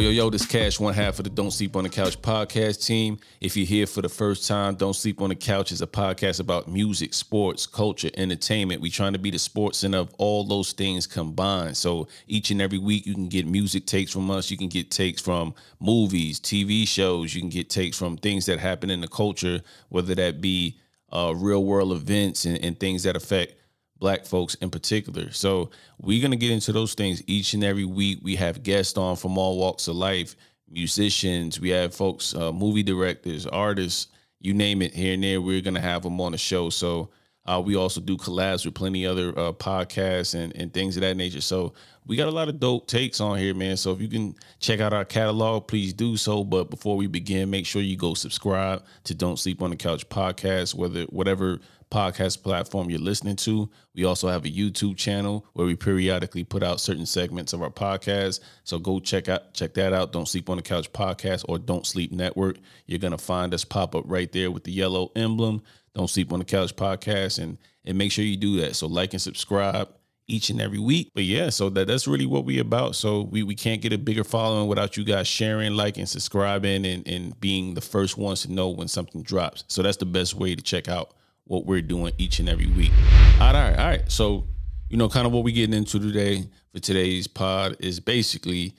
Yo, yo, this Cash, one half of the Don't Sleep on the Couch podcast team. If you're here for the first time, Don't Sleep on the Couch is a podcast about music, sports, culture, entertainment. We're trying to be the sports and of all those things combined. So each and every week you can get music takes from us. You can get takes from movies, TV shows. You can get takes from things that happen in the culture, whether that be uh, real world events and, and things that affect black folks in particular. So we're gonna get into those things each and every week. We have guests on from all walks of life, musicians. We have folks, uh, movie directors, artists, you name it. Here and there, we're gonna have them on the show. So uh, we also do collabs with plenty other uh, podcasts and, and things of that nature. So we got a lot of dope takes on here, man. So if you can check out our catalog, please do so. But before we begin, make sure you go subscribe to Don't Sleep on the Couch podcast, whether whatever podcast platform you're listening to. We also have a YouTube channel where we periodically put out certain segments of our podcast. So go check out check that out. Don't sleep on the couch podcast or Don't Sleep Network. You're gonna find us pop up right there with the yellow emblem. Don't sleep on the couch podcast and and make sure you do that. So like and subscribe each and every week. But yeah, so that that's really what we about. So we we can't get a bigger following without you guys sharing, liking, subscribing, and and being the first ones to know when something drops. So that's the best way to check out what we're doing each and every week. All right, all right. So, you know, kind of what we're getting into today for today's pod is basically,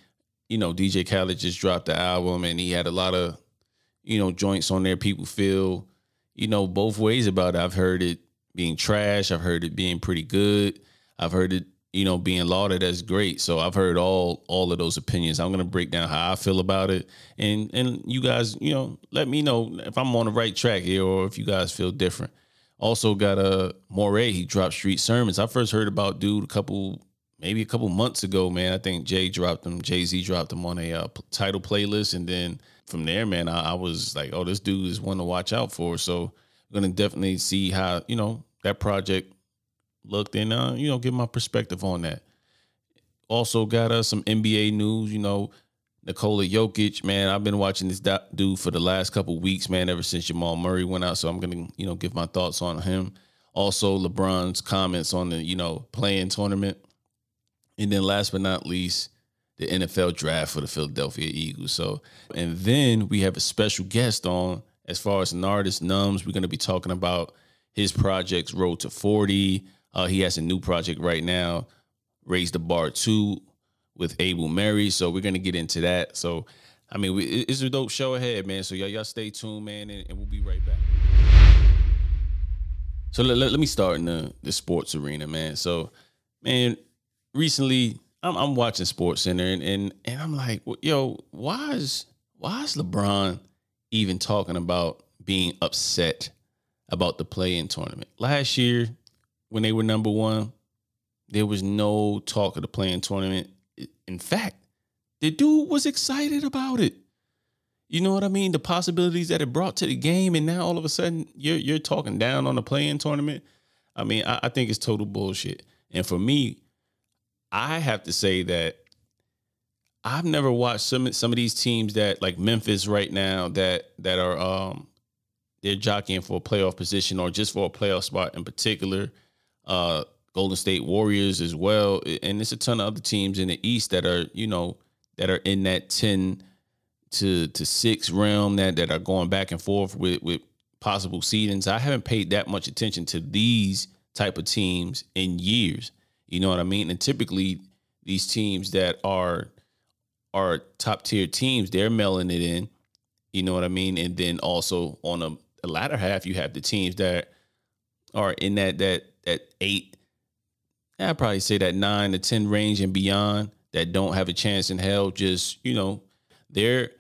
you know, DJ Khaled just dropped the album and he had a lot of, you know, joints on there. People feel, you know, both ways about it. I've heard it being trash. I've heard it being pretty good. I've heard it, you know, being lauded as great. So I've heard all all of those opinions. I'm gonna break down how I feel about it, and and you guys, you know, let me know if I'm on the right track here or if you guys feel different. Also got a Morray. He dropped Street Sermons. I first heard about dude a couple, maybe a couple months ago. Man, I think Jay dropped them. Jay Z dropped them on a uh, Tidal playlist, and then from there, man, I, I, was like, oh, this dude is one to watch out for. So I'm gonna definitely see how you know that project looked, and uh, you know, give my perspective on that. Also got us uh, some NBA news. You know, Nikola Jokic, man, I've been watching this dude for the last couple weeks, man, ever since Jamal Murray went out. So I'm gonna, you know, give my thoughts on him. Also, LeBron's comments on the, you know, play-in tournament. And then last but not least, the NFL draft for the Philadelphia Eagles. So, and then we have a special guest on as far as an artist, Nums. We're gonna be talking about his projects, Road to 40. Uh, he has a new project right now, Raise the Bar 2 with Abel Mary. So we're gonna get into that. So I mean, we, it's a dope show ahead, man. So y'all, y'all stay tuned, man, and, and we'll be right back. So let, let, let, me start in the, the sports arena, man. So, man, recently I'm, I'm watching Sports Center, and, and and I'm like, yo, why is why is LeBron even talking about being upset about the play-in tournament? Last year, when they were number one, there was no talk of the play-in tournament in fact, the dude was excited about it. You know what I mean? The possibilities that it brought to the game, and now all of a sudden you're you're talking down on the play-in tournament. I mean, I, I think it's total bullshit. And for me, I have to say that I've never watched some some of these teams that like Memphis right now that that are um they're jockeying for a playoff position or just for a playoff spot in particular. Uh Golden State Warriors as well, and there's a ton of other teams in the East that are you know that are in that ten to to six realm that that are going back and forth with with possible seedings. I haven't paid that much attention to these type of teams in years. You know what I mean? And typically these teams that are are top tier teams, they're mailing it in. You know what I mean? And then also on a, a latter half, you have the teams that are in that that that eight I'd probably say that nine to 10 range and beyond that don't have a chance in hell, just, you know, they're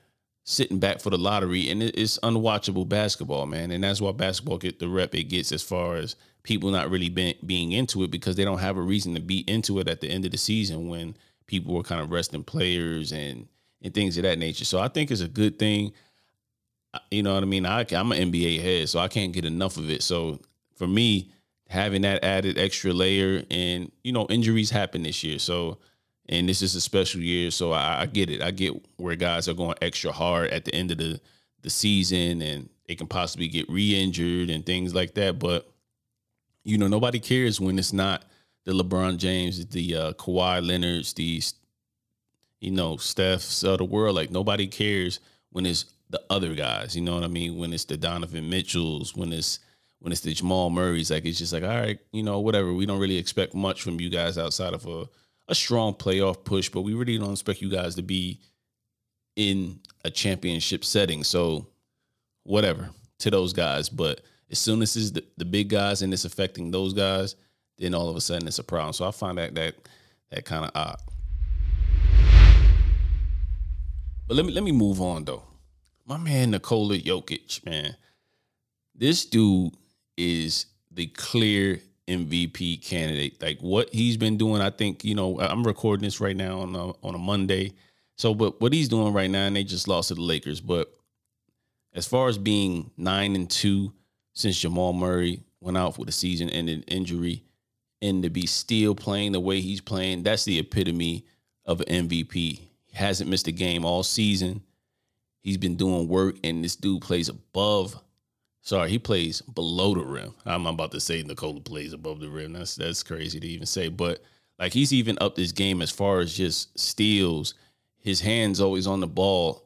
sitting back for the lottery and it's unwatchable basketball, man. And that's why basketball get the rep it gets as far as people not really being, being into it because they don't have a reason to be into it at the end of the season when people were kind of resting players and, and things of that nature. So I think it's a good thing. You know what I mean? I, I'm an NBA head, so I can't get enough of it. So for me, having that added extra layer and you know injuries happen this year so and this is a special year so I, I, get it i get where guys are going extra hard at the end of the the season and they can possibly get re-injured and things like that but you know nobody cares when it's not the lebron james the uh Kawhi leonards these you know, Steph's of the world. Like nobody cares when it's the other guys. You know what I mean? When it's the Donovan Mitchells, when it's when it's the Jamal Murray's, like it's just like, all right, you know, whatever. We don't really expect much from you guys outside of a, a strong playoff push, but we really don't expect you guys to be in a championship setting. So whatever to those guys. But as soon as it's the, the big guys and it's affecting those guys, then all of a sudden it's a problem. So I find that that that kind of odd. But let me let me move on though. My man Nikola Jokic, man, this dude is the clear MVP candidate. Like what he's been doing, I think you know I'm recording this right now on a, on a Monday. So, but what he's doing right now, and they just lost to the Lakers. But as far as being nine and two since Jamal Murray went out with a season-ending injury, and to be still playing the way he's playing, that's the epitome of an MVP. He hasn't missed a game all season. He's been doing work, and this dude plays above. Sorry, he plays below the rim. I'm about to say Nikola plays above the rim. That's that's crazy to even say, but like he's even up this game as far as just steals. His hands always on the ball.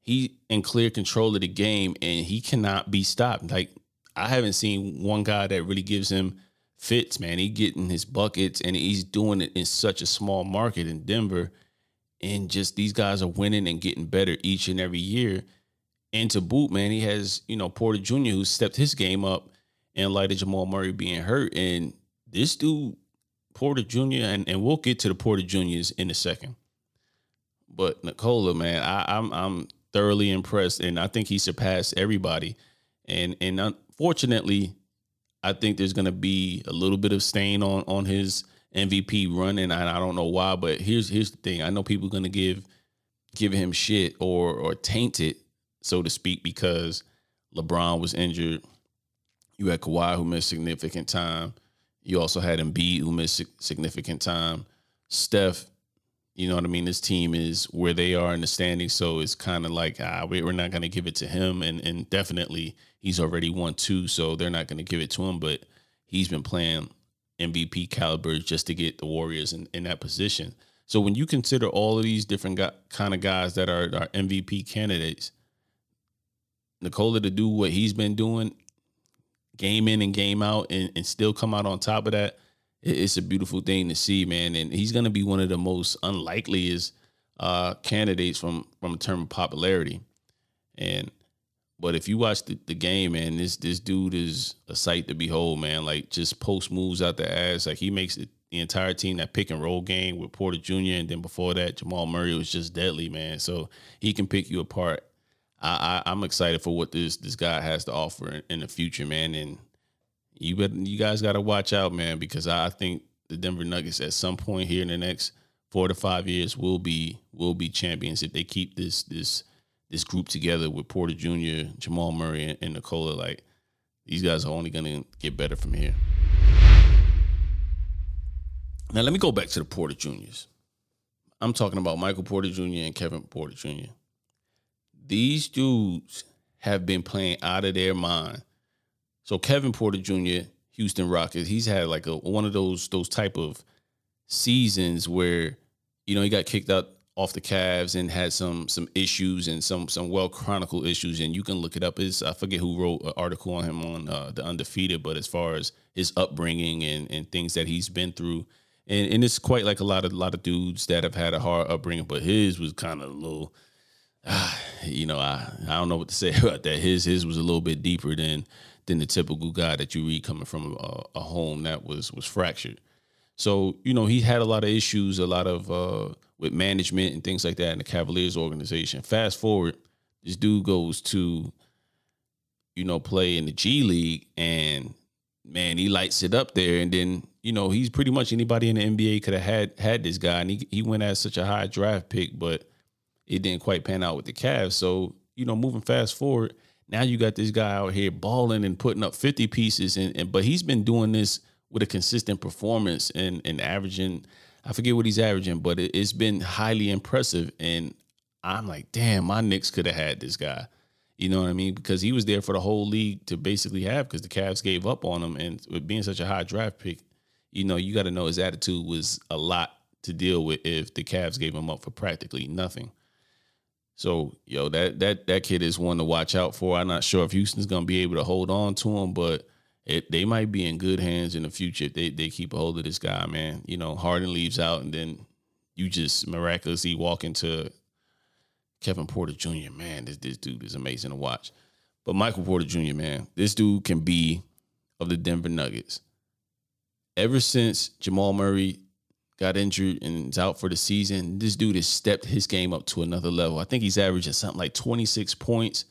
He in clear control of the game, and he cannot be stopped. Like I haven't seen one guy that really gives him fits, man. He getting his buckets and he's doing it in such a small market in Denver. And just these guys are winning and getting better each and every year. And to boot, man, he has, you know, Porter Jr., who stepped his game up in light of Jamal Murray being hurt. And this dude, Porter Jr., and, and we'll get to the Porter Juniors in a second. But Nikola, man, I, I'm I'm thoroughly impressed, and I think he surpassed everybody. And and unfortunately, I think there's going to be a little bit of stain on on his MVP run, and I, I don't know why. But here's here's the thing: I know people are going to give give him shit or or taint it, so to speak, because LeBron was injured. You had Kawhi who missed significant time. You also had Embiid who missed significant time. Steph, you know what I mean. This team is where they are in the standings, so it's kind of like ah, we're not going to give it to him, and and definitely he's already won two, so they're not going to give it to him. But he's been playing MVP caliber just to get the Warriors in, in that position. So when you consider all of these different guy, kind of guys that are, are MVP candidates, Nikola to do what he's been doing, game in and game out, and, and still come out on top of that, it's a beautiful thing to see, man. And he's going to be one of the most unlikeliest uh, candidates from from a term of popularity. And but if you watch the, the game, man, this this dude is a sight to behold, man. Like just post moves out the ass. Like he makes the entire team that pick and roll game with Porter Jr. and then before that, Jamal Murray was just deadly, man. So he can pick you apart. I, I am excited for what this this guy has to offer in, in the future, man. And you bet you guys got to watch out, man, because I think the Denver Nuggets at some point here in the next four to five years will be will be champions if they keep this this this group together with Porter Jr., Jamal Murray, and, and Nikola, like these guys are only going to get better from here. Now, let me go back to the Porter Juniors. I'm talking about Michael Porter Jr. and Kevin Porter Jr. These dudes have been playing out of their mind. So Kevin Porter Jr., Houston Rockets, he's had like a one of those those type of seasons where you know he got kicked out off the Cavs and had some some issues and some some well chronicled issues and you can look it up is I forget who wrote an article on him on uh, the undefeated but as far as his upbringing and and things that he's been through and and it's quite like a lot of a lot of dudes that have had a hard upbringing but his was kind of a little you know I I don't know what to say about that his his was a little bit deeper than than the typical guy that you read coming from a, a home that was was fractured so you know he had a lot of issues a lot of uh with management and things like that in the Cavaliers organization. Fast forward, this dude goes to, you know, play in the G League and man, he lights it up there. And then, you know, he's pretty much anybody in the NBA could have had had this guy. And he he went as such a high draft pick, but it didn't quite pan out with the Cavs. So, you know, moving fast forward, now you got this guy out here balling and putting up 50 pieces and, and but he's been doing this with a consistent performance and and averaging I forget what he's averaging, but it, has been highly impressive. And I'm like, damn, my Knicks could have had this guy. You know what I mean? Because he was there for the whole league to basically have because the Cavs gave up on him. And with being such a high draft pick, you know, you got to know his attitude was a lot to deal with if the Cavs gave him up for practically nothing. So, yo, that that that kid is one to watch out for. I'm not sure if Houston's gonna be able to hold on to him, but it, they might be in good hands in the future if they, they keep a hold of this guy, man. You know, Harden leaves out and then you just miraculously walk into Kevin Porter Jr. Man, this this dude is amazing to watch. But Michael Porter Jr., man, this dude can be of the Denver Nuggets. Ever since Jamal Murray got injured and is out for the season, this dude has stepped his game up to another level. I think he's averaging something like 26 points,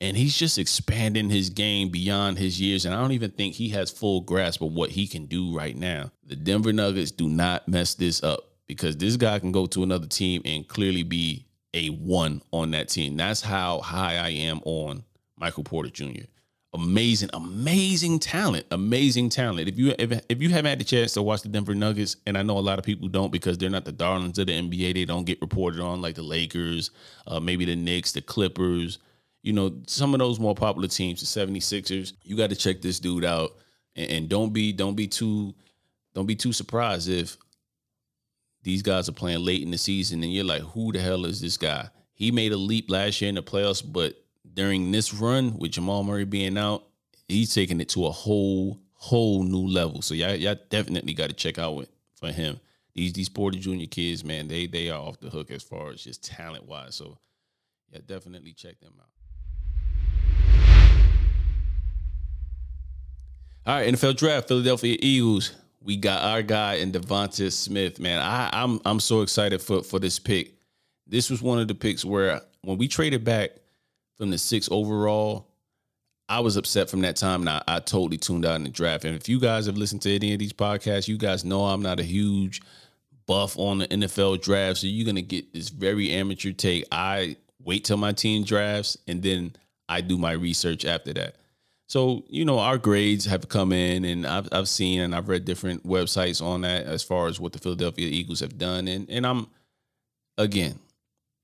and he's just expanding his game beyond his years. And I don't even think he has full grasp of what he can do right now. The Denver Nuggets do not mess this up because this guy can go to another team and clearly be a one on that team. That's how high I am on Michael Porter Jr amazing, amazing talent, amazing talent. If you if, if you haven't had the chance to watch the Denver Nuggets, and I know a lot of people don't because they're not the darlings of the NBA, they don't get reported on like the Lakers, uh, maybe the Knicks, the Clippers, you know, some of those more popular teams, the 76ers. You got to check this dude out, and, and don't be don't be too don't be too surprised if these guys are playing late in the season and you're like, who the hell is this guy? He made a leap last year in the playoffs, but during this run with Jamal Murray being out, he's taking it to a whole whole new level. So y'all, y'all definitely got to check out with, for him. These these Porter Junior kids, man, they they are off the hook as far as just talent wise. So yeah, definitely check them out. All right, NFL draft, Philadelphia Eagles. We got our guy in Devonta Smith, man. I, I'm I'm so excited for for this pick. This was one of the picks where when we traded back from the six overall, I was upset from that time and I, I, totally tuned out in the draft. And if you guys have listened to any of these podcasts, you guys know I'm not a huge buff on the NFL draft. So you're gonna get this very amateur take. I wait till my team drafts and then I do my research after that. So, you know, our grades have come in and I've I've seen and I've read different websites on that as far as what the Philadelphia Eagles have done. And and I'm again,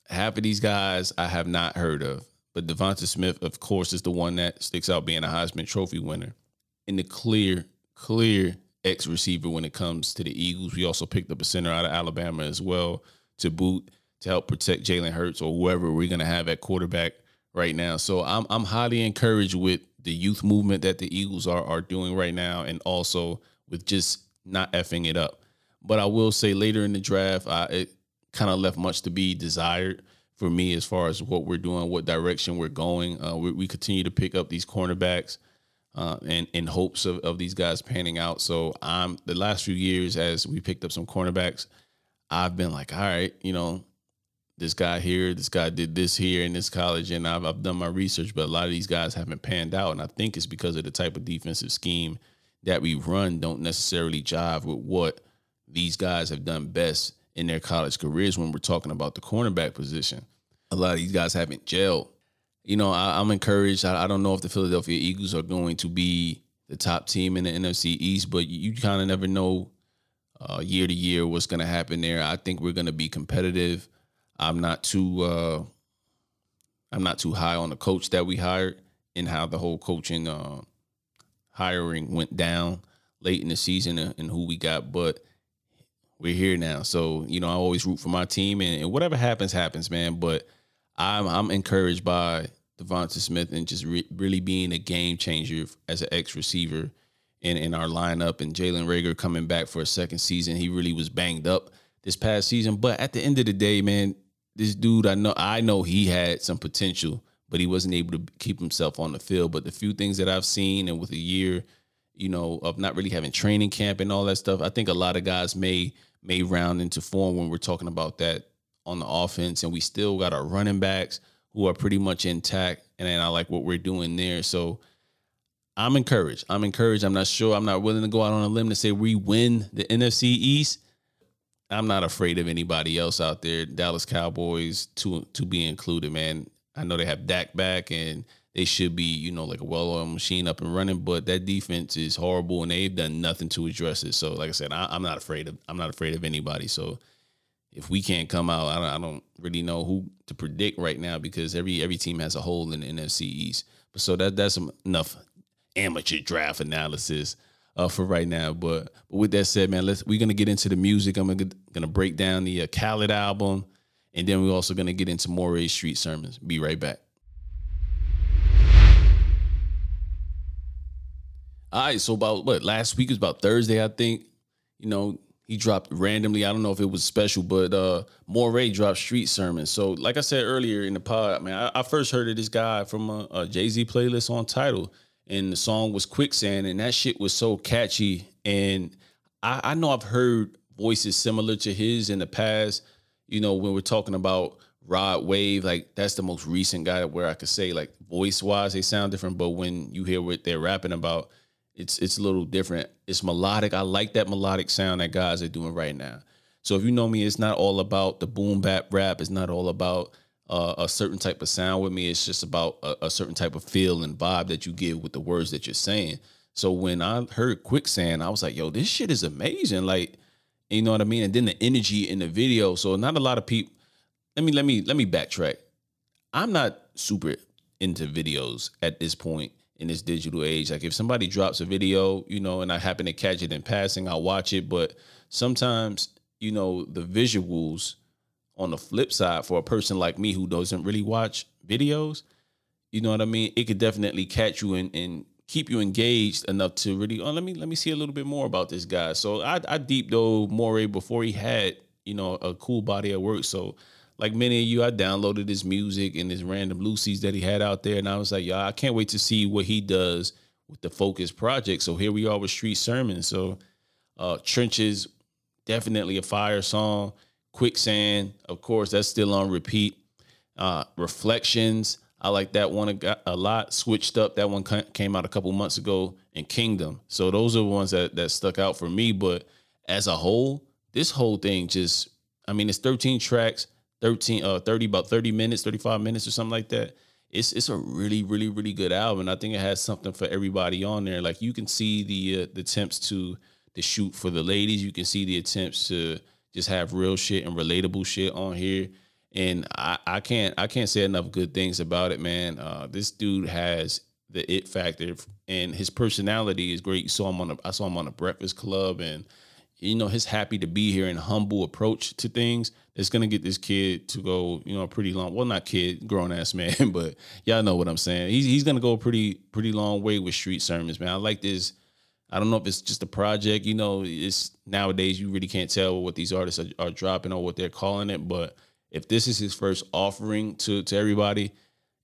half of these guys I have not heard of. But Devonta Smith, of course, is the one that sticks out being a Heisman Trophy winner and the clear, clear X receiver when it comes to the Eagles. We also picked up a center out of Alabama as well to boot to help protect Jalen Hurts or whoever we're gonna have at quarterback right now. So I'm I'm highly encouraged with the youth movement that the Eagles are are doing right now, and also with just not effing it up. But I will say later in the draft, I, it kind of left much to be desired for me as far as what we're doing, what direction we're going. Uh, we, we, continue to pick up these cornerbacks uh, and in hopes of, of these guys panning out. So I'm the last few years as we picked up some cornerbacks, I've been like, all right, you know, this guy here, this guy did this here in this college, and I've, I've done my research, but a lot of these guys haven't panned out, and I think it's because of the type of defensive scheme that we run don't necessarily jive with what these guys have done best in their college careers when we're talking about the cornerback position. A lot of these guys haven't gelled. You know, I, am encouraged. I, I, don't know if the Philadelphia Eagles are going to be the top team in the NFC East, but you, you kind of never know uh, year to year what's going to happen there. I think we're going to be competitive. I'm not too. Uh, I'm not too high on the coach that we hired and how the whole coaching uh, hiring went down late in the season and, and who we got, but we're here now. So, you know, I always root for my team and, and whatever happens, happens, man. But I'm I'm encouraged by Devonta Smith and just re- really being a game changer as an X receiver in, in our lineup and Jalen Reagor coming back for a second season. He really was banged up this past season. But at the end of the day, man, this dude, I know I know he had some potential, but he wasn't able to keep himself on the field. But the few things that I've seen and with a year, you know, of not really having training camp and all that stuff, I think a lot of guys may – may round into form when we're talking about that on the offense. And we still got our running backs who are pretty much intact. And I like what we're doing there. So I'm encouraged. I'm encouraged. I'm not sure. I'm not willing to go out on a limb to say we win the NFC East. I'm not afraid of anybody else out there. Dallas Cowboys to to be included, man. I know they have Dak back and they should be, you know, like a well-oiled machine up and running. But that defense is horrible, and they've done nothing to address it. So, like I said, I, am not afraid of I'm not afraid of anybody. So, if we can't come out, I don't, I don't, really know who to predict right now because every every team has a hole in the NFC East. But so that that's enough amateur draft analysis. uh, for right now. But, but with that said, man, let's we're gonna get into the music. I'm gonna, gonna break down the uh, Khaled album, and then we're also gonna get into Morray Street Sermons. Be right back. All right, so about what last week was about Thursday, I think. You know, he dropped randomly. I don't know if it was special, but uh Morray dropped Street Sermon. So, like I said earlier in the pod, man, I, I first heard of this guy from a, a Jay Z playlist on Tidal, and the song was Quicksand, and that shit was so catchy. And I, I know I've heard voices similar to his in the past. You know, when we're talking about Rod Wave, like that's the most recent guy where I could say like voice wise they sound different, but when you hear what they're rapping about it's it's a little different. It's melodic. I like that melodic sound that guys are doing right now. So if you know me, it's not all about the boom bap rap. It's not all about uh, a certain type of sound with me. It's just about a, a, certain type of feel and vibe that you give with the words that you're saying. So when I heard Quicksand, I was like, yo, this shit is amazing. Like, you know what I mean? And then the energy in the video. So not a lot of people. Let me let me let me backtrack. I'm not super into videos at this point in this digital age. Like if somebody drops a video, you know, and I happen to catch it in passing, I'll watch it. But sometimes, you know, the visuals on the flip side for a person like me who doesn't really watch videos, you know what I mean? It could definitely catch you and, and keep you engaged enough to really, oh, let me let me see a little bit more about this guy. So I, I deep dove Morray before he had, you know, a cool body of work. So like many of you, I downloaded his music and his random Lucy's that he had out there, and I was like, y'all, I can't wait to see what he does with the Focus Project. So here we are with Street Sermon. So uh, Trenches, definitely a fire song. Quicksand, of course, that's still on repeat. Uh, Reflections, I like that one a lot. Switched up, that one came out a couple months ago. And Kingdom. So those are the ones that that stuck out for me. But as a whole, this whole thing just, I mean, it's 13 tracks. 13 uh 30 about 30 minutes 35 minutes or something like that it's it's a really really really good album i think it has something for everybody on there. Like you can see the uh, the attempts to to shoot for the ladies. You can see the attempts to just have real shit and relatable shit on here. And i i can't i can't say enough good things about it man. Uh this dude has the it factor and his personality is great. You saw him on a, i saw him on a breakfast club and you know his happy to be here and humble approach to things it's gonna get this kid to go, you know, a pretty long. Well, not kid, grown ass man, but y'all know what I'm saying. He's he's gonna go a pretty pretty long way with street sermons, man. I like this. I don't know if it's just a project. You know, it's nowadays you really can't tell what these artists are, are dropping or what they're calling it. But if this is his first offering to to everybody,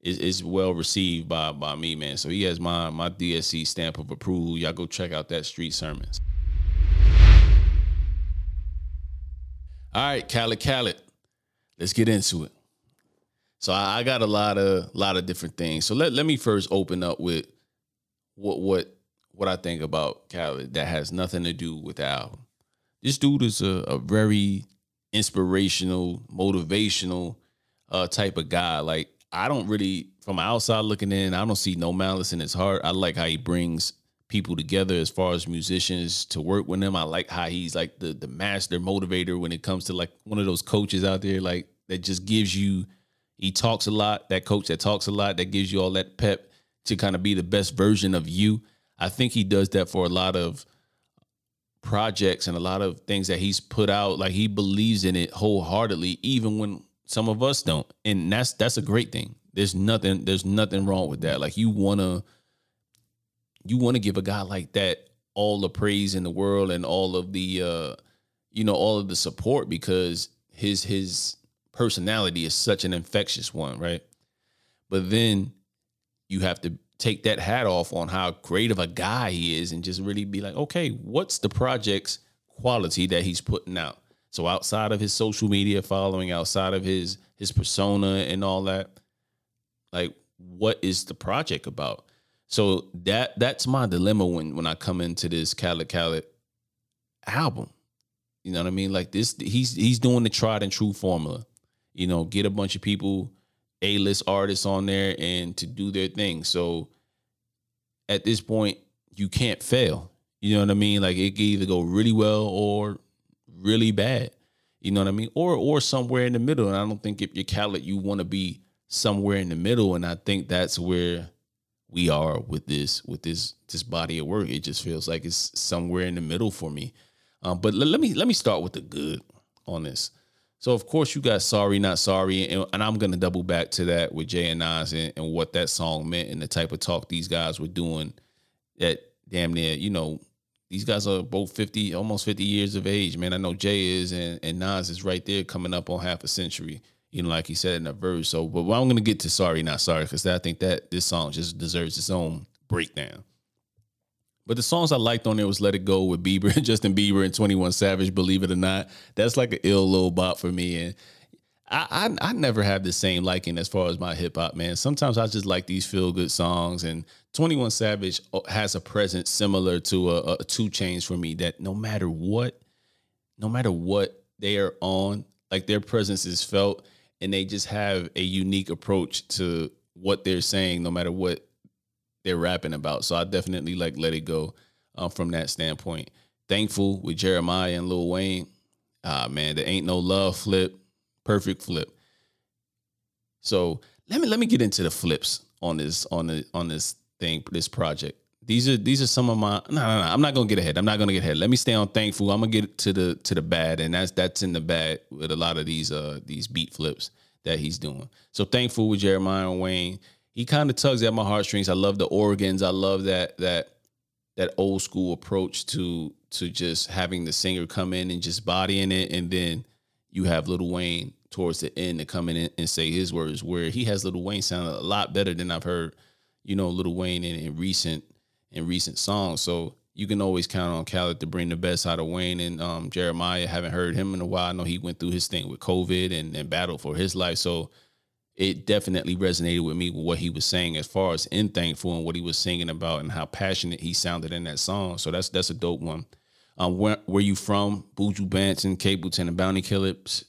is well received by by me, man. So he has my my DSC stamp of approval. Y'all go check out that street sermons. All right, Khaled, Khaled, let's get into it. So I, I got a lot of lot of different things. So let, let me first open up with what what what I think about Khaled that has nothing to do with the album. This dude is a, a very inspirational, motivational uh, type of guy. Like I don't really, from outside looking in, I don't see no malice in his heart. I like how he brings people together as far as musicians to work with him. I like how he's like the the master motivator when it comes to like one of those coaches out there like that just gives you he talks a lot, that coach that talks a lot that gives you all that pep to kind of be the best version of you. I think he does that for a lot of projects and a lot of things that he's put out like he believes in it wholeheartedly even when some of us don't. And that's that's a great thing. There's nothing there's nothing wrong with that. Like you want to you want to give a guy like that all the praise in the world and all of the uh you know all of the support because his his personality is such an infectious one right? But then you have to take that hat off on how great of a guy he is and just really be like okay what's the project's quality that he's putting out? So outside of his social media following outside of his his persona and all that like what is the project about so that that's my dilemma when when I come into this Khaled Khaled album. You know what I mean? Like this, he's he's doing the tried and true formula. You know, get a bunch of people, A list artists on there, and to do their thing. So at this point, you can't fail. You know what I mean? Like it can either go really well or really bad. You know what I mean? Or or somewhere in the middle. And I don't think if you're Khaled, you want to be somewhere in the middle. And I think that's where we are with this with this this body of work. It just feels like it's somewhere in the middle for me. Um, but let, let me let me start with the good on this. So of course you got sorry not sorry, and, and I'm gonna double back to that with Jay and Nas and, and what that song meant and the type of talk these guys were doing. That damn near, you know, these guys are both 50, almost 50 years of age, man. I know Jay is and, and Nas is right there coming up on half a century, you know, like he said in the verse. So, but I'm to get to Sorry Not Sorry because I think that this song just deserves its own breakdown. But the songs I liked on there was Let It Go with Bieber, Justin Bieber, and 21 Savage, believe it or not. That's like an ill little bop for me. And I, I, I never have the same liking as far as my hip hop, man. Sometimes I just like these feel good songs, and 21 Savage uh, has a presence similar to a, a 2 Chainz for me that no matter what, no matter what they are on, like their presence is felt, and they just have a unique approach to what they're saying, no matter what they're rapping about. So I definitely like Let It Go um, from that standpoint. Thankful with Jeremiah and Lil Wayne. Ah, man, there ain't no love flip perfect flip. So let me let me get into the flips on this on the on this thing this project. These are these are some of my no no no. I'm not gonna get ahead. I'm not gonna get ahead. Let me stay on thankful. I'm gonna get to the to the bad, and that's that's in the bad with a lot of these uh these beat flips that he's doing. So thankful with Jeremiah Wayne. He kind of tugs at my heartstrings. I love the organs. I love that that that old school approach to to just having the singer come in and just bodying it, and then you have Lil Wayne towards the end to come in and say his words, where he has Lil Wayne sound a lot better than I've heard, you know, Lil Wayne in, in recent in recent songs. So you can always count on Khaled to bring the best out of Wayne and um, Jeremiah. Haven't heard him in a while. I know he went through his thing with COVID and, and battled for his life. So it definitely resonated with me with what he was saying as far as in thankful and what he was singing about and how passionate he sounded in that song. So that's that's a dope one. Um, where where you from? Buju Banton, Capleton, and Bounty Killers.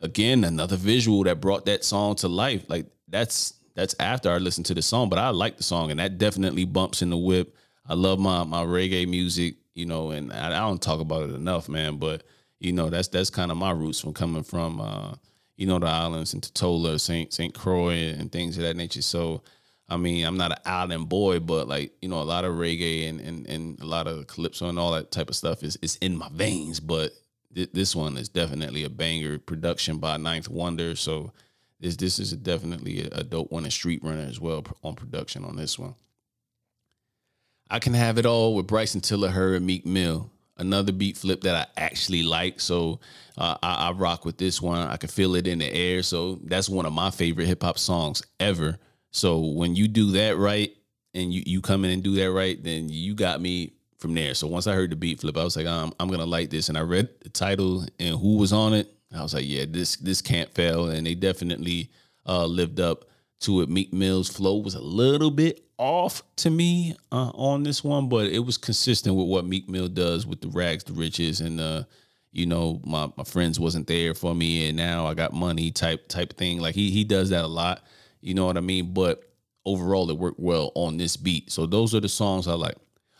Again, another visual that brought that song to life. Like that's that's after I listened to the song, but I like the song, and that definitely bumps in the whip. I love my my reggae music, you know, and I, I don't talk about it enough, man. But you know, that's that's kind of my roots from coming from, uh, you know, the islands and Tortola, Saint Saint Croix, and things of that nature. So I mean, I'm not an island boy, but like, you know, a lot of reggae and and, and a lot of calypso and all that type of stuff is is in my veins. But th- this one is definitely a banger production by Ninth Wonder. So this this is definitely a, dope one, a street runner as well on production on this one. I can have it all with Bryson Tiller, H.E.R. and Meek Mill. Another beat flip that I actually like, so uh, I, I rock with this one. I can feel it in the air, so that's one of my favorite hip hop songs ever. So when you do that right and you, you come in and do that right, then you got me from there. So once I heard the beat flip, I was like, I'm, I'm gonna like this. And I read the title and who was on it. I was like, yeah, this this can't fail. And they definitely uh, lived up to it. Meek Mill's flow was a little bit off to me uh, on this one, but it was consistent with what Meek Mill does with the rags to riches and uh, you know, my, my friends wasn't there for me and now I got money type type thing. Like he he does that a lot. You know what I mean? But overall, it worked well on this beat. So those are the songs I like.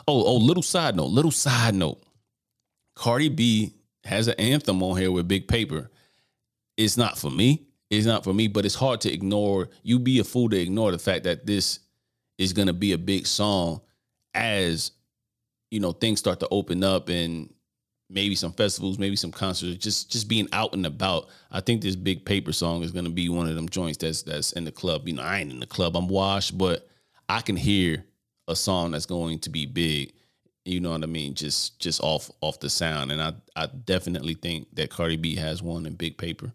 Oh, oh, little side note, little side note. Cardi B has an anthem on here with Big Paper. It's not for me. It's not for me, but it's hard to ignore. You be a fool to ignore the fact that this is gonna be a big song as you know things start to open up and maybe some festivals, maybe some concerts, just just being out and about. I think this big paper song is gonna be one of them joints that's that's in the club. You know, I ain't in the club, I'm washed, but I can hear a song that's going to be big. You know what I mean? Just just off off the sound. And I I definitely think that Cardi B has one in big paper.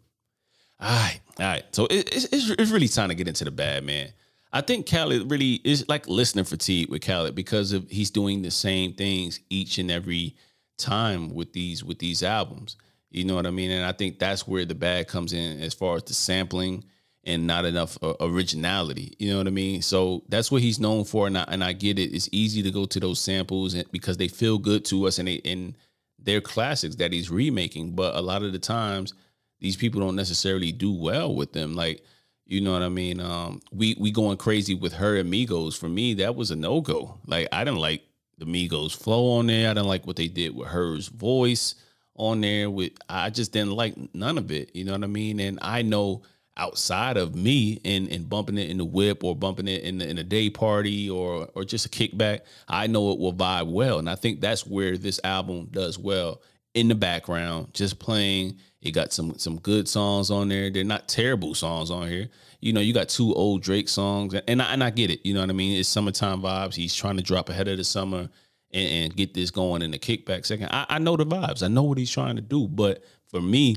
All right, all right. So it, it's, it's really time to get into the bad, man. I think Khaled really is like listening fatigue with Khaled because of he's doing the same things each and every time with these with these albums. You know what I mean? And I think that's where the bad comes in as far as the sampling and not enough uh, originality. You know what I mean? So that's what he's known for, and I, and I get it. It's easy to go to those samples and, because they feel good to us, and they and they're classics that he's remaking. But a lot of the times, these people don't necessarily do well with them. Like you know what I mean? Um, we we going crazy with H.E.R. amigos. For me, that was a no go. Like I didn't like the Migos flow on there. I didn't like what they did with H.E.R.'s voice on there. With I just didn't like none of it. You know what I mean? And I know outside of me and and bumping it in the whip or bumping it in the, in a day party or or just a kickback, I know it will vibe well. And I think that's where this album does well in the background, just playing. It got some some good songs on there. They're not terrible songs on here. You know, you got two old Drake songs, and I, and I get it. You know what I mean? It's summertime vibes. He's trying to drop ahead of the summer and, and get this going in the kickback second. I, I know the vibes. I know what he's trying to do. But for me,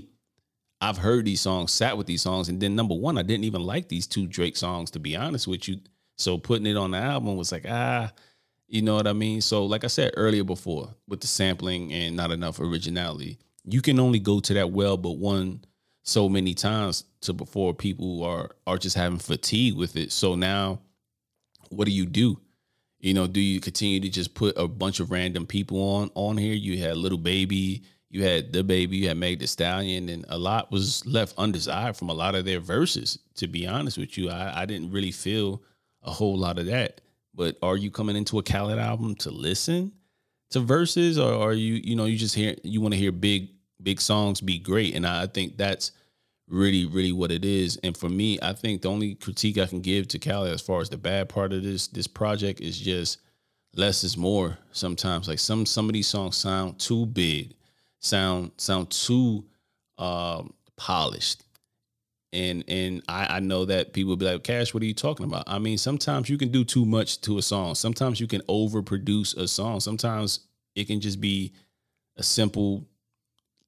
I've heard these songs, sat with these songs, and then number one, I didn't even like these two Drake songs to be honest with you. So putting it on the album was like, ah, you know what I mean? So, like I said earlier before, with the sampling and not enough originality, you can only go to that well but one so many times to before people are are just having fatigue with it. So now what do you do? You know, do you continue to just put a bunch of random people on on here? You had Lil Baby, you had DaBaby, you had Meg the Stallion, and a lot was left undesired from a lot of their verses. To be honest with you, I, I didn't really feel a whole lot of that. But are you coming into a Khaled album to listen to verses, or are you, you know, you just hear you want to hear big big songs be great? And I think that's really, really what it is. And for me, I think the only critique I can give to Khaled as far as the bad part of this this project is just less is more. Sometimes, like some some of these songs sound too big, sound sound too um, polished. And and I, I know that people be like, Cash, what are you talking about? I mean, sometimes you can do too much to a song. Sometimes you can overproduce a song. Sometimes it can just be a simple,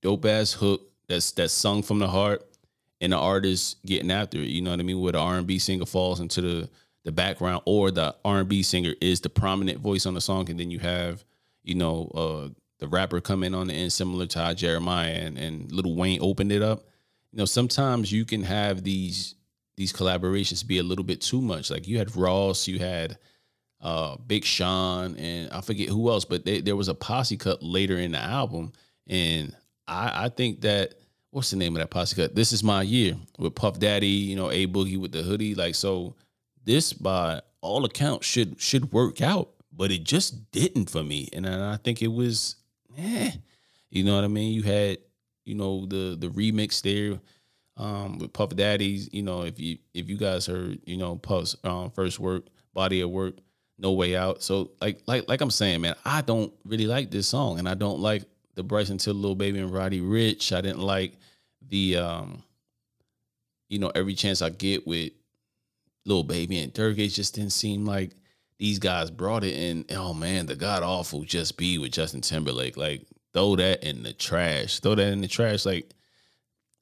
dope ass hook that's that's sung from the heart and the artist getting after it. You know what I mean? Where the R and B singer falls into the the background, or the R and B singer is the prominent voice on the song, and then you have you know uh, the rapper come in on the end, similar to Jeremiah and, and Lil Wayne opened it up. You know, sometimes you can have these these collaborations be a little bit too much. Like you had Ross, you had uh, Big Sean, and I forget who else, but they, there was a posse cut later in the album, and I, I think that what's the name of that posse cut? This is my year with Puff Daddy, you know, A Boogie with the hoodie. Like so, this by all accounts should should work out, but it just didn't for me. And I think it was, eh, you know what I mean. You had, you know, the the remix there um, with Puff Daddy's. You know, if you if you guys heard, you know, Puff's um, first work, Body of Work, No Way Out. So like like like I'm saying, man, I don't really like this song, and I don't like the Bryson Tiller, Lil Baby, and Roddy Ricch. I didn't like the um, you know, every chance I get with Lil Baby and Durk, it just didn't seem like these guys brought it in. Oh man, the god awful just be with Justin Timberlake. Like throw that in the trash. Throw that in the trash. Like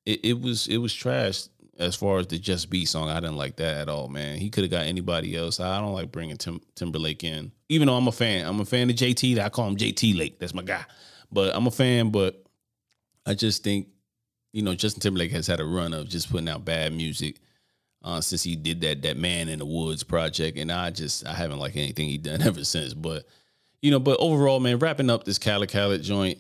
it, it was it was trash as far as the Just Be song. I didn't like that at all, man. He could have got anybody else. I don't like bringing Tim, Timberlake in, even though I'm a fan. I'm a fan of JT. I call him JT Lake. That's my guy. But I'm a fan. But I just think you know, Justin Timberlake has had a run of just putting out bad music uh, since he did that that Man in the Woods project, and I just I haven't liked anything he done ever since. But you know, but overall, man, wrapping up this Khaled Khaled joint,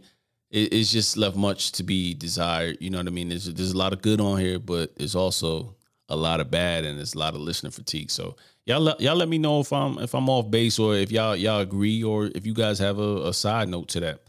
it, it's just left much to be desired. You know what I mean? There's there's a lot of good on here, but there's also a lot of bad, and there's a lot of listener fatigue. So y'all y'all let me know if I'm if I'm off base or if y'all y'all agree or if you guys have a, a side note to that.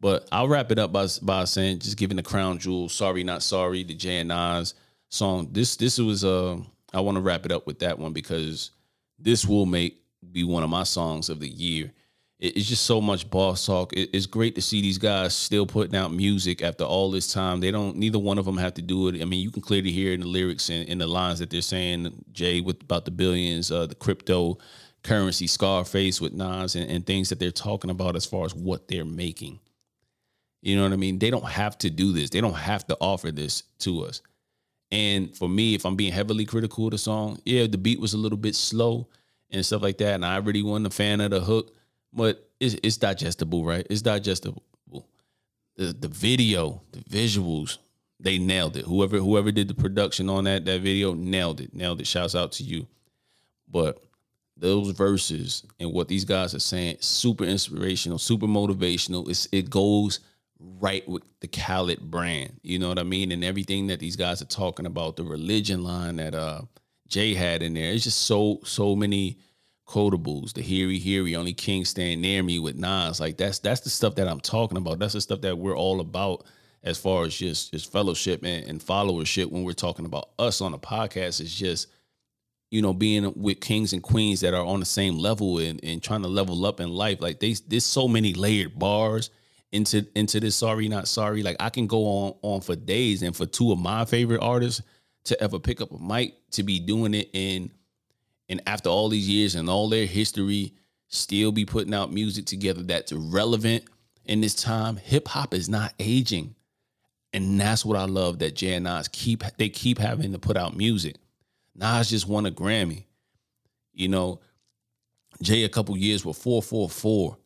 But I'll wrap it up by by saying just giving the crown jewel, sorry not sorry, the Jay and Nas song. This this was uh I want to wrap it up with that one because this will make be one of my songs of the year. It's just so much boss talk. It's great to see these guys still putting out music after all this time. They don't. Neither one of them have to do it. I mean, you can clearly hear in the lyrics and in the lines that they're saying. Jay with about the billions, uh, the crypto currency, Scarface with Nas, and, and things that they're talking about as far as what they're making. You know what I mean? They don't have to do this. They don't have to offer this to us. And for me, if I'm being heavily critical of the song, yeah, the beat was a little bit slow and stuff like that. And I really wasn't a fan of the hook, but it's, it's digestible, right? It's digestible. The the video, the visuals, they nailed it. Whoever whoever did the production on that that video nailed it. Nailed it. Shouts out to you. But those verses and what these guys are saying, super inspirational, super motivational. It's, it goes right with the Khaled brand. You know what I mean? And everything that these guys are talking about, the religion line that uh Jay had in there. It's just so so many quotables. The heary heary, only king stand near me with Nas. Like that's that's the stuff that I'm talking about. That's the stuff that we're all about as far as just just fellowship and, and followership when we're talking about us on the podcast is just you know being with kings and queens that are on the same level and, and trying to level up in life like they there's so many layered bars into into this sorry not sorry like i can go on on for days and for two of my favorite artists to ever pick up a mic to be doing it in and after all these years and all their history still be putting out music together that's relevant in this time hip hop is not aging and that's what I love that Jay and Nas keep they keep having to put out music. Nas just won a Grammy. You know, Jay a couple years with 444.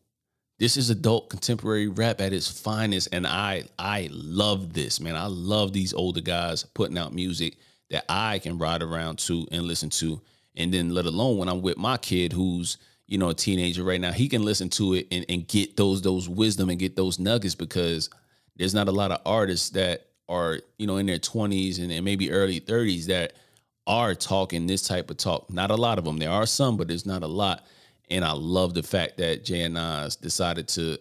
This is adult contemporary rap at its finest and I I love this, man. I love these older guys putting out music that I can ride around to and listen to. And then let alone when I'm with my kid who's, you know, a teenager right now, he can listen to it and, and get those those wisdom and get those nuggets because there's not a lot of artists that are you know in their 20s and, and maybe early 30s that are talking this type of talk. Not a lot of them. There are some, but there's not a lot. And I love the fact that Jay and Nas decided to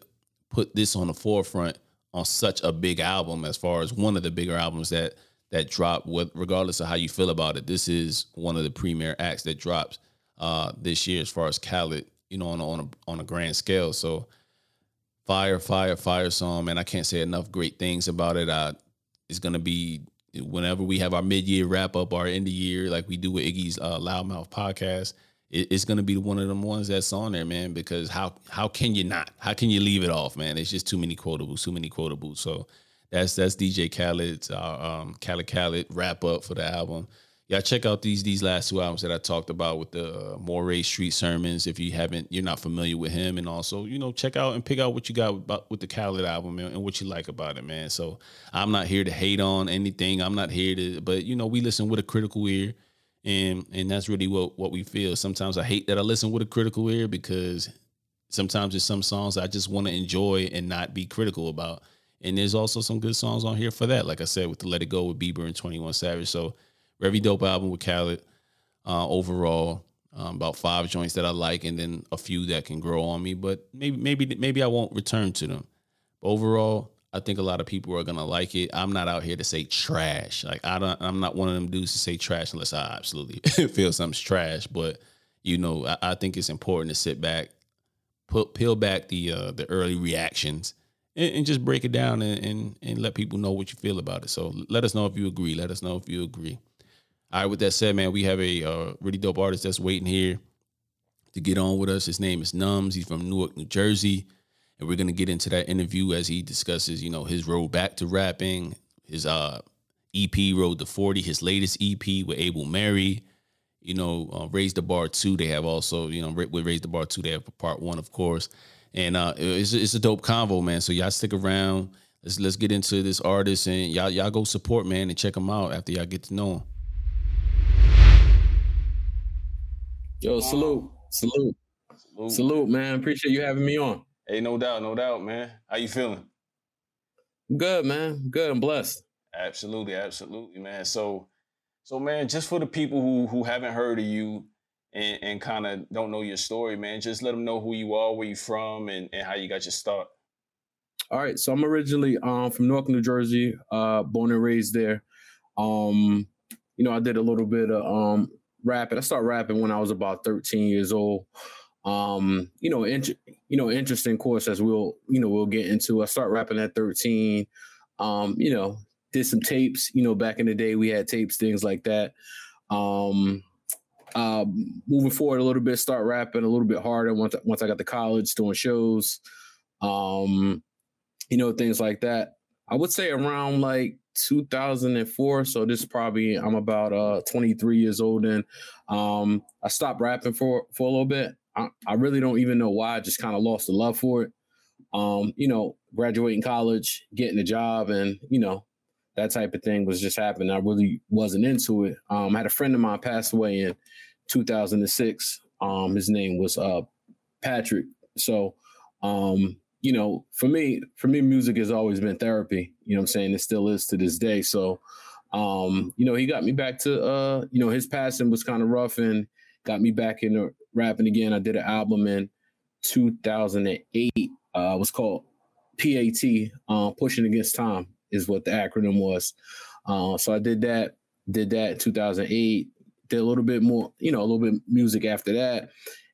put this on the forefront on such a big album, as far as one of the bigger albums that that dropped. With regardless of how you feel about it, this is one of the premier acts that drops uh, this year, as far as Khaled, you know, on a, on a on a grand scale. So fire, fire, fire song, man. I can't say enough great things about it. It's gonna be whenever we have our mid year wrap up, our end of year, like we do with Iggy's uh, Loudmouth podcast. It, it's gonna be one of them ones that's on there, man. Because how how can you not? How can you leave it off, man? It's just too many quotables, too many quotables. So that's that's DJ Khaled's uh, um, Khaled Khaled wrap up for the album y'all check out these these last two albums that I talked about with the uh, Moray Street Sermons. If you haven't, you're not familiar with him, and also you know check out and pick out what you got with the Khaled album and, and, what you like about it, man. So I'm not here to hate on anything. I'm not here to, but you know we listen with a critical ear, and and that's really what what we feel. Sometimes I hate that I listen with a critical ear because sometimes there's some songs I just want to enjoy and not be critical about. And there's also some good songs on here for that. Like I said, with the Let It Go with Bieber and 21 Savage. So very dope album with Khaled. Uh, overall, um, about five joints that I like, and then a few that can grow on me. But maybe, maybe, maybe I won't return to them. But overall, I think a lot of people are gonna like it. I'm not out here to say trash. Like I don't. I'm not one of them dudes to say trash unless I absolutely feel something's trash. But you know, I, I, think it's important to sit back, put peel back the uh, the early reactions. And, and just break it down and, and and let people know what you feel about it. So let us know if you agree. Let us know if you agree. All right, with that said, man, we have a uh, really dope artist that's waiting here to get on with us. His name is Numbz. He's from Newark, New Jersey. And we're gonna get into that interview as he discusses, you know, his road back to rapping, his uh EP Road to 40, his latest EP with Abel Mary, you know, uh, Raise the Bar 2. They have also, you know, with Raise the Bar 2, they have part one, of course. And uh it's, it's a dope convo, man. So y'all stick around. Let's let's get into this artist and y'all y'all go support, man, and check him out after y'all get to know him. Yo, salute, salute, salute, salute, man. Appreciate you having me on. Hey, no doubt, no doubt, man. How you feeling? Good, man. Good and blessed. Absolutely, absolutely, man. So, so man, just for the people who who haven't heard of you and, and kind of don't know your story, man, just let them know who you are, where you from, and, and how you got your start. All right, so I'm originally um, from Newark, New Jersey, uh, born and raised there. Um, you know, I did a little bit of um, rapping. I started rapping when I was about 13 years old. Um, you know, you know, interesting course as we'll, you know, we'll get into. I start rapping at 13. Um, you know, did some tapes. You know, back in the day we had tapes, things like that. Um, uh, moving forward a little bit, start rapping a little bit harder once once I got to college, doing shows. Um, you know, things like that. I would say around like 2004 so this is probably i'm about uh 23 years old and um i stopped rapping for for a little bit i, really don't even know why i just kind of lost the love for it um you know graduating college getting a job and you know that type of thing was just happening i really wasn't into it um i had a friend of mine pass away in 2006 um his name was uh patrick so um you know, for me, for me, music has always been therapy. You know I'm saying? It still is to this day. So, um, you know, he got me back to, uh, you know, his passing was kind of rough and got me back into rapping again. I did an album in 2008. Uh, it was called PAT, uh, Pushing Against Time. is what the acronym was. Uh, so I did that, did that 2008, did a little bit more, you know, a little bit music after that.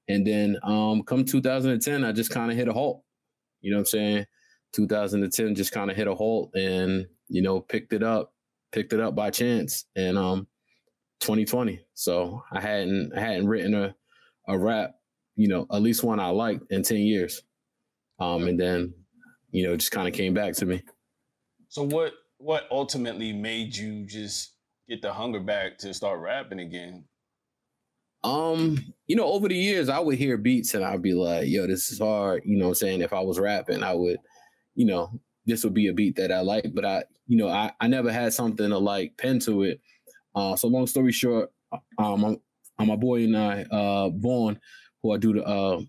And then um, come 2010, I just kind of hit a halt. You know what I'm saying? 2010 just kind of hit a halt and, you know, picked it up, picked it up by chance. And um 2020. So I hadn't I hadn't written a, a rap, you know, at least one I liked in 10 years. Um, and then, you know, just kind of came back to me. So what what ultimately made you just get the hunger back to start rapping again? Um, you know, over the years I would hear beats and I'd be like, yo, this is hard. You know I'm saying? If I was rapping, I would, you know, this would be a beat that I like, but I, you know, I, I never had something to like pen to it. Uh, so long story short, um, I'm, I'm my boy and I, uh, Vaughn, who I do the uh,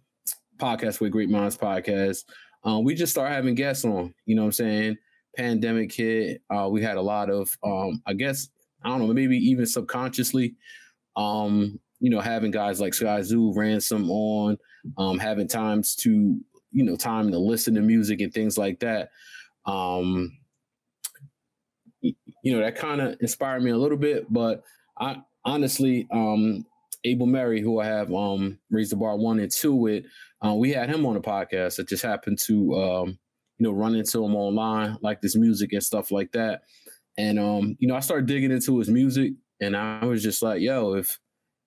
podcast with Great Minds podcast. Um, we just start having guests on. You know what I'm saying? Pandemic hit. Uh, we had a lot of, um, I guess, I don't know, maybe even subconsciously, um, you know, having guys like Skyzoo, Ransom on, um, having times to, you know, time to listen to music and things like that. Um, you know, that kind of inspired me a little bit, but I honestly, um, Abel Mary, who I have um raised the bar one and two with, uh, we had him on the podcast. It just happened to um, you know, run into him online, like this music and stuff like that. And um, you know, I started digging into his music and I was just like, yo, if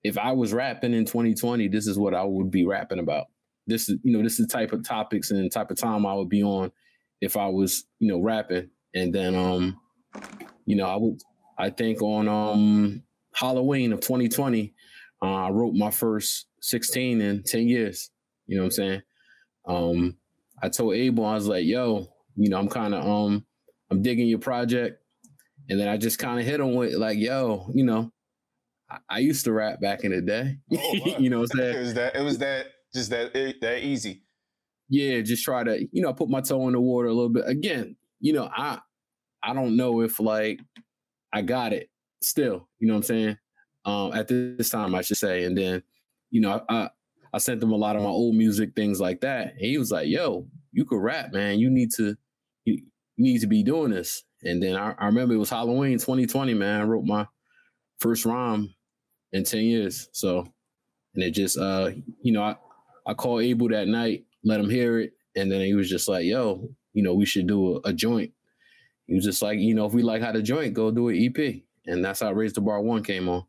if I was rapping in 2020, this is what I would be rapping about. This is, you know, this is the type of topics and type of time I would be on if I was, you know, rapping. And then um, you know, I would I think on um Halloween of 2020, uh, I wrote my first 16 in 10 years. You know what I'm saying? Um, I told Abel, I was like, yo, you know, I'm kind of um I'm digging your project. And then I just kind of hit him with like, yo, you know, I, I, used to rap back in the day. Oh, wow. you know what I'm saying? It was that it was that just that that easy. Yeah, just try to, you know, put my toe in the water a little bit. Again, you know, I I don't know if like I got it still, you know what I'm saying? Um, at this time, I should say. And then, you know, I, I sent him a lot of my old music, things like that. And he was like, yo, you could rap, man. You need to, you, need to be doing this. And then I, I remember it was Halloween 2020, man. I wrote my first rhyme in 10 years. So, and it just, uh, you know, I, I called Abel that night, let him hear it. And then he was just like, yo, you know, we should do a, a joint. He was just like, you know, if we like how to joint, go do an EP. And that's how Raise the Bar One came on.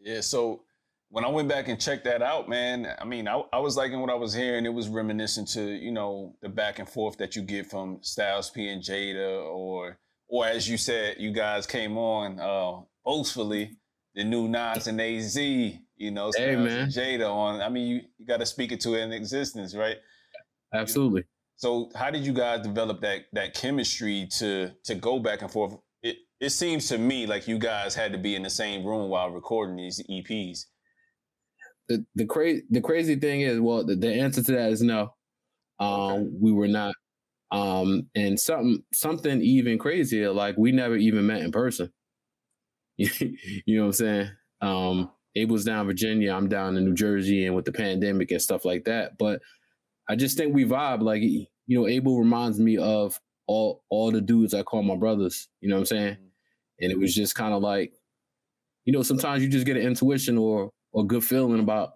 Yeah. So when I went back and checked that out, man, I mean, I, I was liking what I was hearing. It was reminiscent to, you know, the back and forth that you get from Styles P and Jada, or or as you said, you guys came on uh boastfully, the new Nas and AZ, you know, Styles hey, man. and Jada on. I mean, you, you gotta speak it to it in existence, right? Absolutely. So how did you guys develop that that chemistry to to go back and forth? It it seems to me like you guys had to be in the same room while recording these EPs. The the crazy the crazy thing is, well, the, the answer to that is no. Um, okay. we were not. Um, and something something even crazier, like we never even met in person. you know what I'm saying? Um, Abel's down in Virginia, I'm down in New Jersey, and with the pandemic and stuff like that. But I just think we vibe. Like you know, Abel reminds me of all all the dudes I call my brothers. You know what I'm saying? Mm-hmm. And it was just kind of like, you know, sometimes you just get an intuition or or good feeling about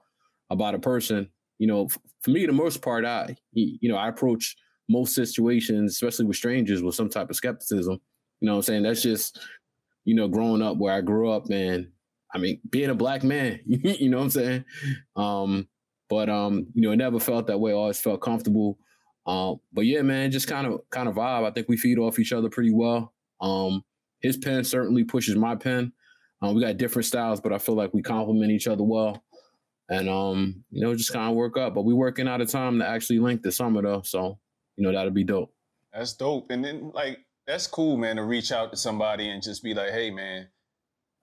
about a person. You know, f- for me, the most part, I you know I approach most situations, especially with strangers, with some type of skepticism. You know what I'm saying? That's just you know growing up where I grew up, and I mean being a black man. you know what I'm saying? Um, but um, you know, it never felt that way. Always felt comfortable um, but yeah, man, just kind of kind of vibe. I think we feed off each other pretty well. Um, his pen certainly pushes my pen. Um, we got different styles, but I feel like we complement each other well. And um, you know, just kind of work up. But we working out of time to actually link the summer though. So, you know, that'll be dope. That's dope. And then like that's cool, man, to reach out to somebody and just be like, hey man,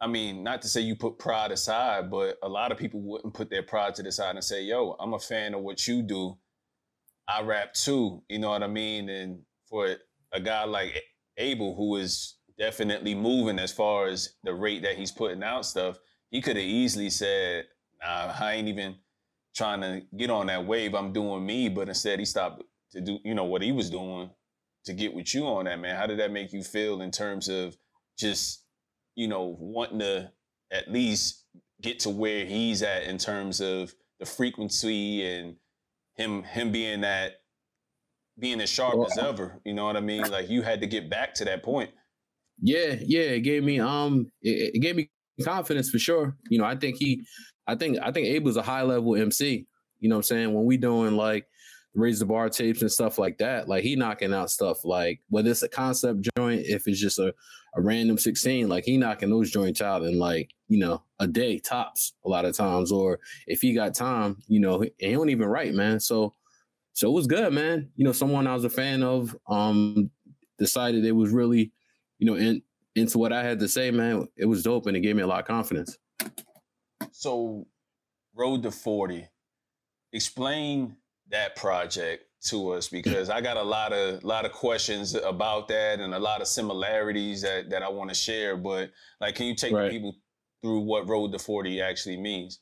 I mean, not to say you put pride aside, but a lot of people wouldn't put their pride to the side and say, yo, I'm a fan of what you do I rap too. You know what I mean? And for a guy like Abel, who is definitely moving as far as the rate that he's putting out stuff, he could have easily said, nah, I ain't even trying to get on that wave. I'm doing me. But instead, he stopped to do, you know, what he was doing. to get with you on that, man. How did that make you feel in terms of just, you know, wanting to at least get to where he's at in terms of the frequency and him him being that being as sharp well, as ever. You know what I mean? Like you had to get back to that point. Yeah, yeah. It gave me um it, it gave me confidence for sure. You know, I think he I think I think Abe was a high level MC. You know what I'm saying? When we doing like raise the bar tapes and stuff like that, like he knocking out stuff like whether it's a concept joint, if it's just a, a random 16, like he knocking those joints out in like, you know, a day tops a lot of times. Or if he got time, you know, he, he don't even write, man. So so it was good, man. You know, someone I was a fan of um decided it was really, you know, in into what I had to say, man. It was dope and it gave me a lot of confidence. So Road to 40, explain that project to us because I got a lot of lot of questions about that and a lot of similarities that that I want to share. But like, can you take right. people through what Road to Forty actually means?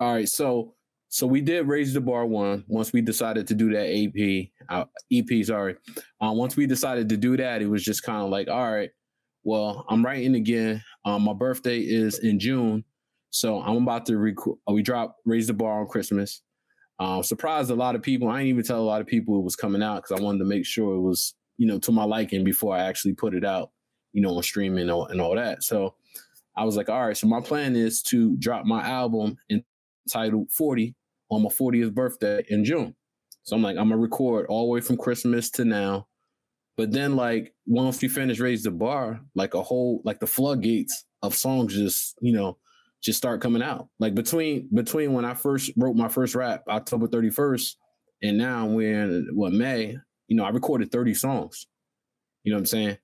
All right, so so we did raise the bar one once we decided to do that AP uh, EP. Sorry, um, once we decided to do that, it was just kind of like, all right, well, I'm writing again. Um, my birthday is in June, so I'm about to record. We drop raise the bar on Christmas. Um, surprised a lot of people. I didn't even tell a lot of people it was coming out because I wanted to make sure it was, you know, to my liking before I actually put it out, you know, on streaming and all, and all that. So I was like, all right, so my plan is to drop my album entitled 40 on my 40th birthday in June. So I'm like, I'm gonna record all the way from Christmas to now. But then like once we finish Raise the Bar, like a whole like the floodgates of songs just, you know, just start coming out. Like between between when I first wrote my first rap, October 31st, and now we're in what May, you know, I recorded 30 songs. You know what I'm saying?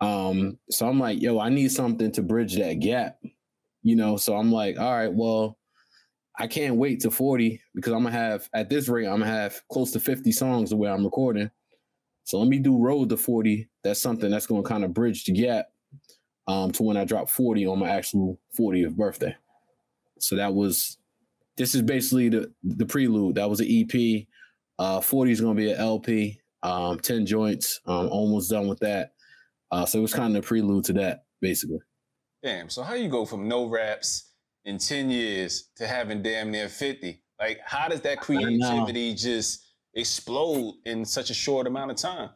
Um, so I'm like, yo, I need something to bridge that gap. You know, so I'm like, all right, well, I can't wait to 40 because I'm gonna have at this rate, I'm gonna have close to 50 songs the way I'm recording. So let me do road to 40. That's something that's gonna kind of bridge the gap um, to when I dropped 40 on my actual 40th birthday. So that was this is basically the the prelude. That was an EP. Uh, 40 is gonna be an LP. Um, 10 joints. Um, almost done with that. Uh, so it was kind of a prelude to that, basically. Damn. So how you go from no raps in 10 years to having damn near 50? Like, how does that creativity just explode in such a short amount of time?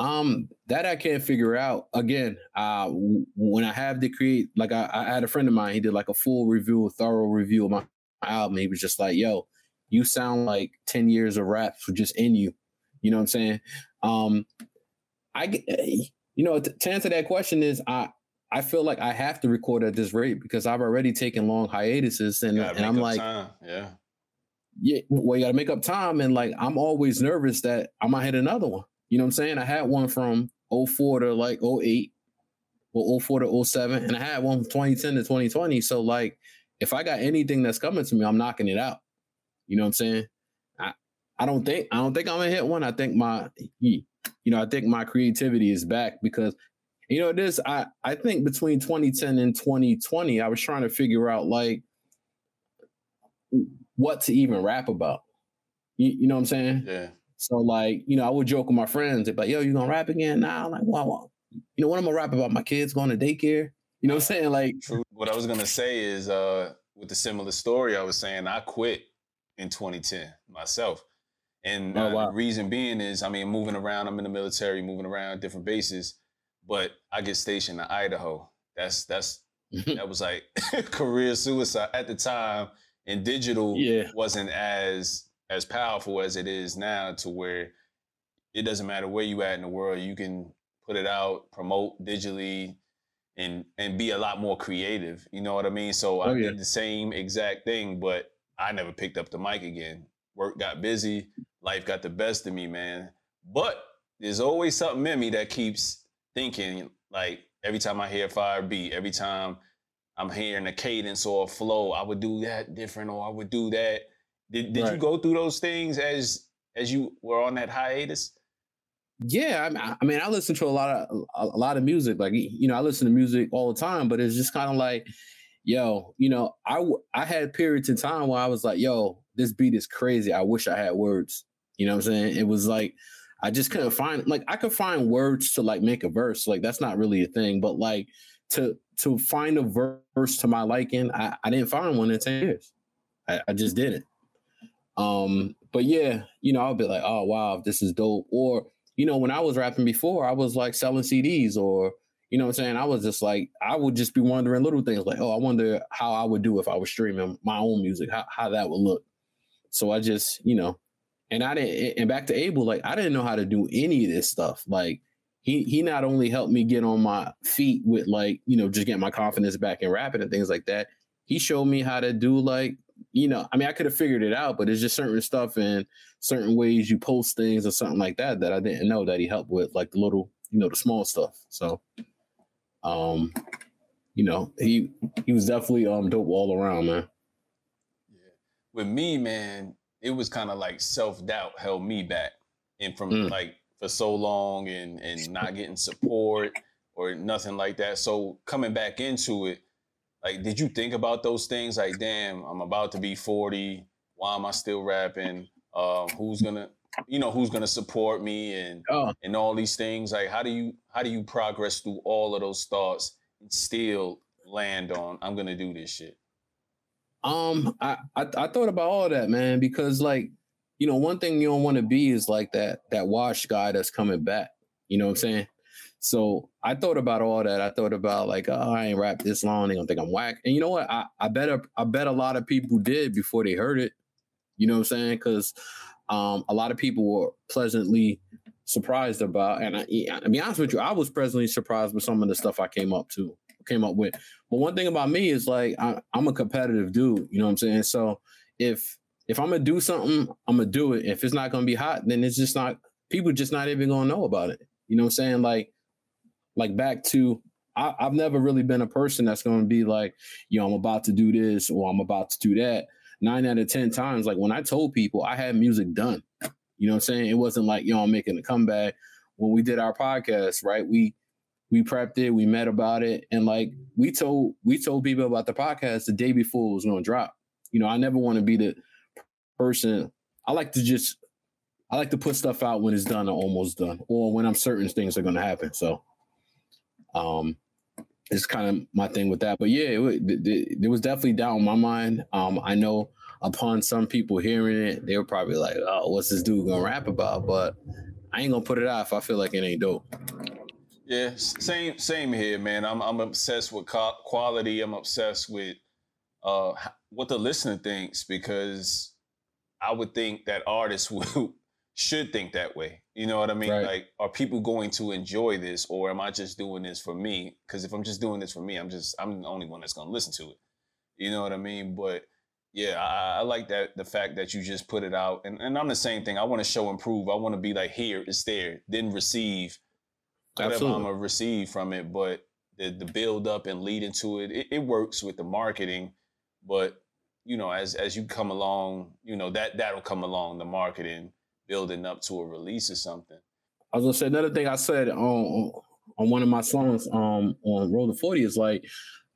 Um, that I can't figure out. Again, uh, when I have to create, like I, I had a friend of mine, he did like a full review, a thorough review of my album. He was just like, "Yo, you sound like ten years of raps were just in you." You know what I'm saying? Um, I, you know, to, to answer that question is I. I feel like I have to record at this rate because I've already taken long hiatuses, and, and I'm like, time. yeah, yeah. Well, you got to make up time, and like I'm always nervous that I might hit another one. You know what I'm saying? I had one from 04 to like 08 or 04 to 07, and I had one from 2010 to 2020. So like if I got anything that's coming to me, I'm knocking it out. You know what I'm saying? I I don't think I don't think I'm gonna hit one. I think my you know, I think my creativity is back because you know this I I think between 2010 and 2020 I was trying to figure out like what to even rap about. You, you know what I'm saying? Yeah. So like, you know, I would joke with my friends, they'd be like, yo, you gonna rap again? Nah, I'm like, well, well, you know what I'm gonna rap about? My kids going to daycare. You know what I'm saying? Like what I was gonna say is uh with the similar story, I was saying I quit in 2010 myself. And oh, uh, the reason being is, I mean, moving around, I'm in the military, moving around different bases, but I get stationed in Idaho. That's that's that was like career suicide at the time. And digital yeah. wasn't as as powerful as it is now to where it doesn't matter where you at in the world, you can put it out, promote digitally, and and be a lot more creative. You know what I mean? So oh, I yeah. did the same exact thing, but I never picked up the mic again. Work got busy, life got the best of me, man. But there's always something in me that keeps thinking, like every time I hear fire beat, every time I'm hearing a cadence or a flow, I would do that different or I would do that. Did did right. you go through those things as as you were on that hiatus? Yeah, I, I mean, I listen to a lot of a, a lot of music. Like you know, I listen to music all the time, but it's just kind of like, yo, you know, I I had periods in time where I was like, yo, this beat is crazy. I wish I had words. You know what I'm saying? It was like I just couldn't find like I could find words to like make a verse. Like that's not really a thing, but like to to find a verse to my liking, I, I didn't find one in 10 years. I, I just didn't. Um, but yeah, you know, I'll be like, oh wow, this is dope. Or, you know, when I was rapping before, I was like selling CDs or you know what I'm saying? I was just like, I would just be wondering little things like, oh, I wonder how I would do if I was streaming my own music, how, how that would look. So I just, you know, and I didn't, and back to Abel, like I didn't know how to do any of this stuff. Like he he not only helped me get on my feet with like, you know, just getting my confidence back in rapping and things like that. He showed me how to do like, you know, I mean, I could have figured it out, but it's just certain stuff and certain ways you post things or something like that that I didn't know that he helped with, like the little, you know, the small stuff. So um, you know, he he was definitely um dope all around, man. Yeah. With me, man, it was kind of like self doubt held me back, and from mm. like for so long, and and not getting support or nothing like that. So coming back into it, like, did you think about those things? Like, damn, I'm about to be 40. Why am I still rapping? Um, who's gonna you know who's to support me and oh. and all these things like how do you how do you progress through all of those thoughts and still land on i'm to do this shit um I, I i thought about all that man because like you know one thing you don't want to be is like that that washed guy that's coming back you know what i'm saying so I thought about all that. I thought about like, oh, I ain't rap this long. They gonna think I'm whack. And you know what? I, I bet a, I bet a lot of people did before they heard it. You know what I'm saying? Because um, a lot of people were pleasantly surprised about. And I, I be honest with you, I was pleasantly surprised with some of the stuff I came up to, came up with. But one thing about me is like I, I'm a competitive dude. You know what I'm saying? So if if I'm gonna do something, I'm gonna do it. If it's not gonna be hot, then it's just not. People just not even gonna know about it. You know what I'm saying? Like, like back to I, have never really been a person that's gonna be like, yo, I'm about to do this or I'm about to do that nine out of 10 times, like when I told people I had music done, you know what I'm saying? It wasn't like, yo, I'm making a comeback. When we did our podcast, right? We we prepped it, we met about it, and like we told we told people about the podcast the day before it was gonna drop. You know, I never want to be the person. I like to just I like to put stuff out when it's done or almost done, or when I'm certain things are gonna happen. So um it's kind of my thing with that. But yeah, it, it, it was definitely down my mind. Um, I know upon some people hearing it, they were probably like, "Oh, what's this dude gonna rap about?" But I ain't gonna put it out if I feel like it ain't dope. Yeah, same same here, man. I'm I'm obsessed with quality. I'm obsessed with uh, what the listener thinks because I would think that artists would should think that way. You know what I mean? Right. Like, are people going to enjoy this, or am I just doing this for me? Because if I'm just doing this for me, I'm just I'm the only one that's gonna listen to it. You know what I mean? But yeah, I, I like that the fact that you just put it out, and, and I'm the same thing. I want to show and prove. I want to be like, here, it's there, then receive whatever Absolutely. I'm gonna receive from it. But the the build up and lead into it, it, it works with the marketing, but you know, as as you come along, you know that that'll come along the marketing building up to a release or something. I was gonna say another thing I said on on one of my songs um on Road to 40 is like,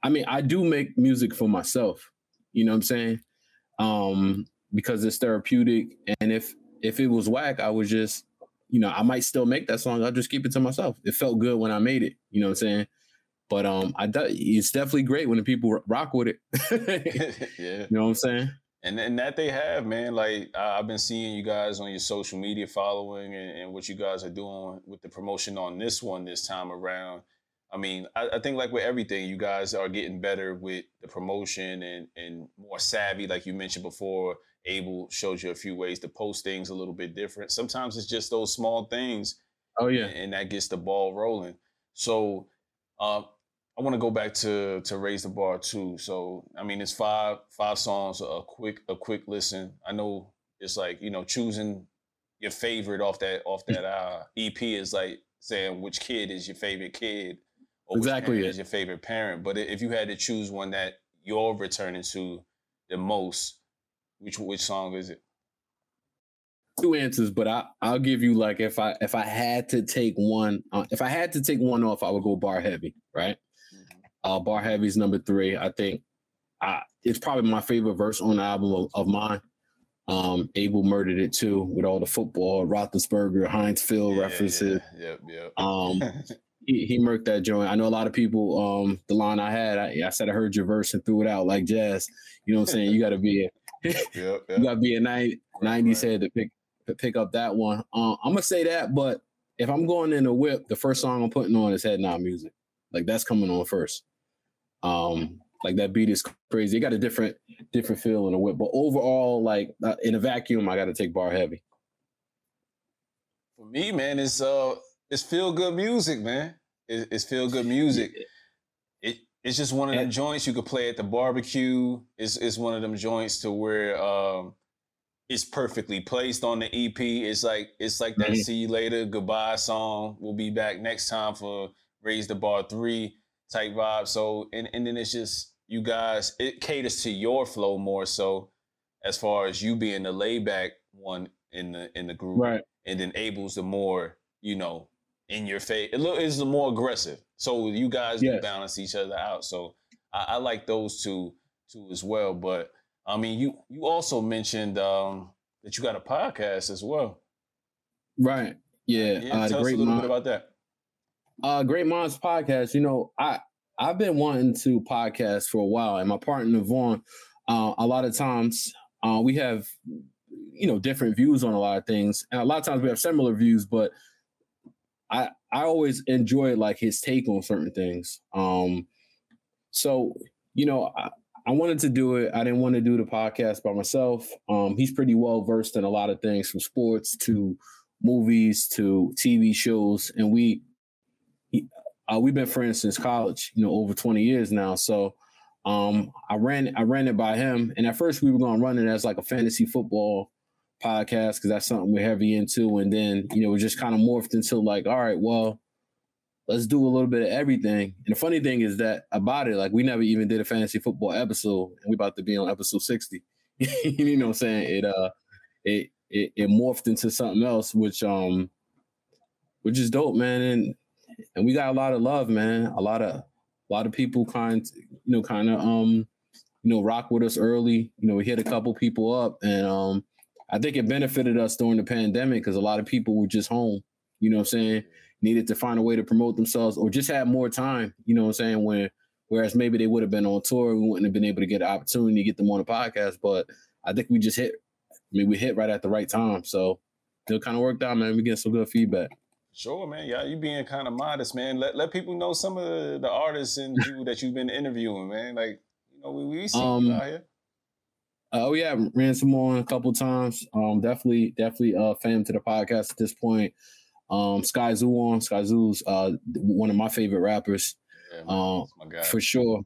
I mean, I do make music for myself. You know what I'm saying? Um, because it's therapeutic. And if if it was whack, I would just, you know, I might still make that song. I'll just keep it to myself. It felt good when I made it. You know what I'm saying? But um, I it's definitely great when the people rock with it. yeah, you know what I'm saying and and that they have, man. Like I've been seeing you guys on your social media following and, and, what you guys are doing with the promotion on this one this time around. I mean, I, I, think like with everything, you guys are getting better with the promotion and and more savvy, like you mentioned before. Abel showed you a few ways to post things a little bit different. Sometimes it's just those small things. Oh yeah, and, and that gets the ball rolling. So, uh, I want to go back to to raise the bar too. So I mean, it's five five songs, a quick a quick listen. I know it's like you know choosing your favorite off that off that uh, EP is like saying which kid is your favorite kid or exactly which is your favorite parent. But if you had to choose one that you're returning to the most, which which song is it? Two answers, but I I'll give you like if I if I had to take one uh, if I had to take one off, I would go bar heavy, right? Uh, Bar Heavy's number three. I think uh, it's probably my favorite verse on the album of, of mine. Um, Abel murdered it too with all the football, Roethlisberger, Heinz Field yeah, references. Yeah, yeah, yeah. Um, he, he murked that joint. I know a lot of people. Um, the line I had, I, I, said I heard your verse and threw it out like jazz. You know what I'm saying? You got to be a, yep, yep. you got to be a 90, 90s head to pick to pick up that one. Um, I'm gonna say that, but if I'm going in a whip, the first song I'm putting on is Head Nod Music. Like that's coming on first. Um, like that beat is crazy. It got a different different feel in a whip, but overall, like uh, in a vacuum, I got to take bar heavy. For me, man, it's uh, it's feel good music, man. It, it's feel good music. It it's just one of them joints you could play at the barbecue. It's it's one of them joints to where um, it's perfectly placed on the EP. It's like it's like that mm-hmm. "See You Later, Goodbye" song. We'll be back next time for Raise the Bar Three type vibe. So and and then it's just you guys, it caters to your flow more so as far as you being the layback one in the in the group. Right. And then Abel's the more, you know, in your face. It is the more aggressive. So you guys yes. balance each other out. So I, I, like those two two as well. But I mean you you also mentioned um that you got a podcast as well. Right. Yeah. yeah uh, tell us a little bit about that. Uh Great Minds podcast. You know, I I've been wanting to podcast for a while, and my partner Vaughn, uh, a lot of times uh, we have, you know, different views on a lot of things, and a lot of times we have similar views, but I I always enjoy like his take on certain things. Um, so you know, I, I wanted to do it. I didn't want to do the podcast by myself. Um, he's pretty well versed in a lot of things, from sports to movies to TV shows, and we uh, we've been friends since college, you know, over 20 years now. So um, I ran I ran it by him, and at first we were going to run it as like a fantasy football podcast because that's something we're heavy into. And then you know we just kind of morphed into like, all right, well, let's do a little bit of everything. And the funny thing is that about it, like we never even did a fantasy football episode, and we about to be on episode 60. you know what I'm saying? It uh, it, it it morphed into something else, which um, which is dope, man. And and we got a lot of love, man. A lot of a lot of people kind, you know, kind of um, you know, rock with us early. You know, we hit a couple people up, and um, I think it benefited us during the pandemic because a lot of people were just home. You know, what I'm saying needed to find a way to promote themselves or just had more time. You know, what I'm saying when whereas maybe they would have been on tour, we wouldn't have been able to get an opportunity to get them on a podcast. But I think we just hit. I mean, we hit right at the right time, so it kind of worked out, man. We get some good feedback. Sure, man. Yeah, you being kind of modest, man. Let let people know some of the, the artists and you that you've been interviewing, man. Like, you know, we, we see um, out here. Oh yeah, Ransom on a couple times. Um, definitely, definitely uh fan to the podcast at this point. Um, Skyzoo on Skyzoo's uh one of my favorite rappers. Yeah, um, for sure.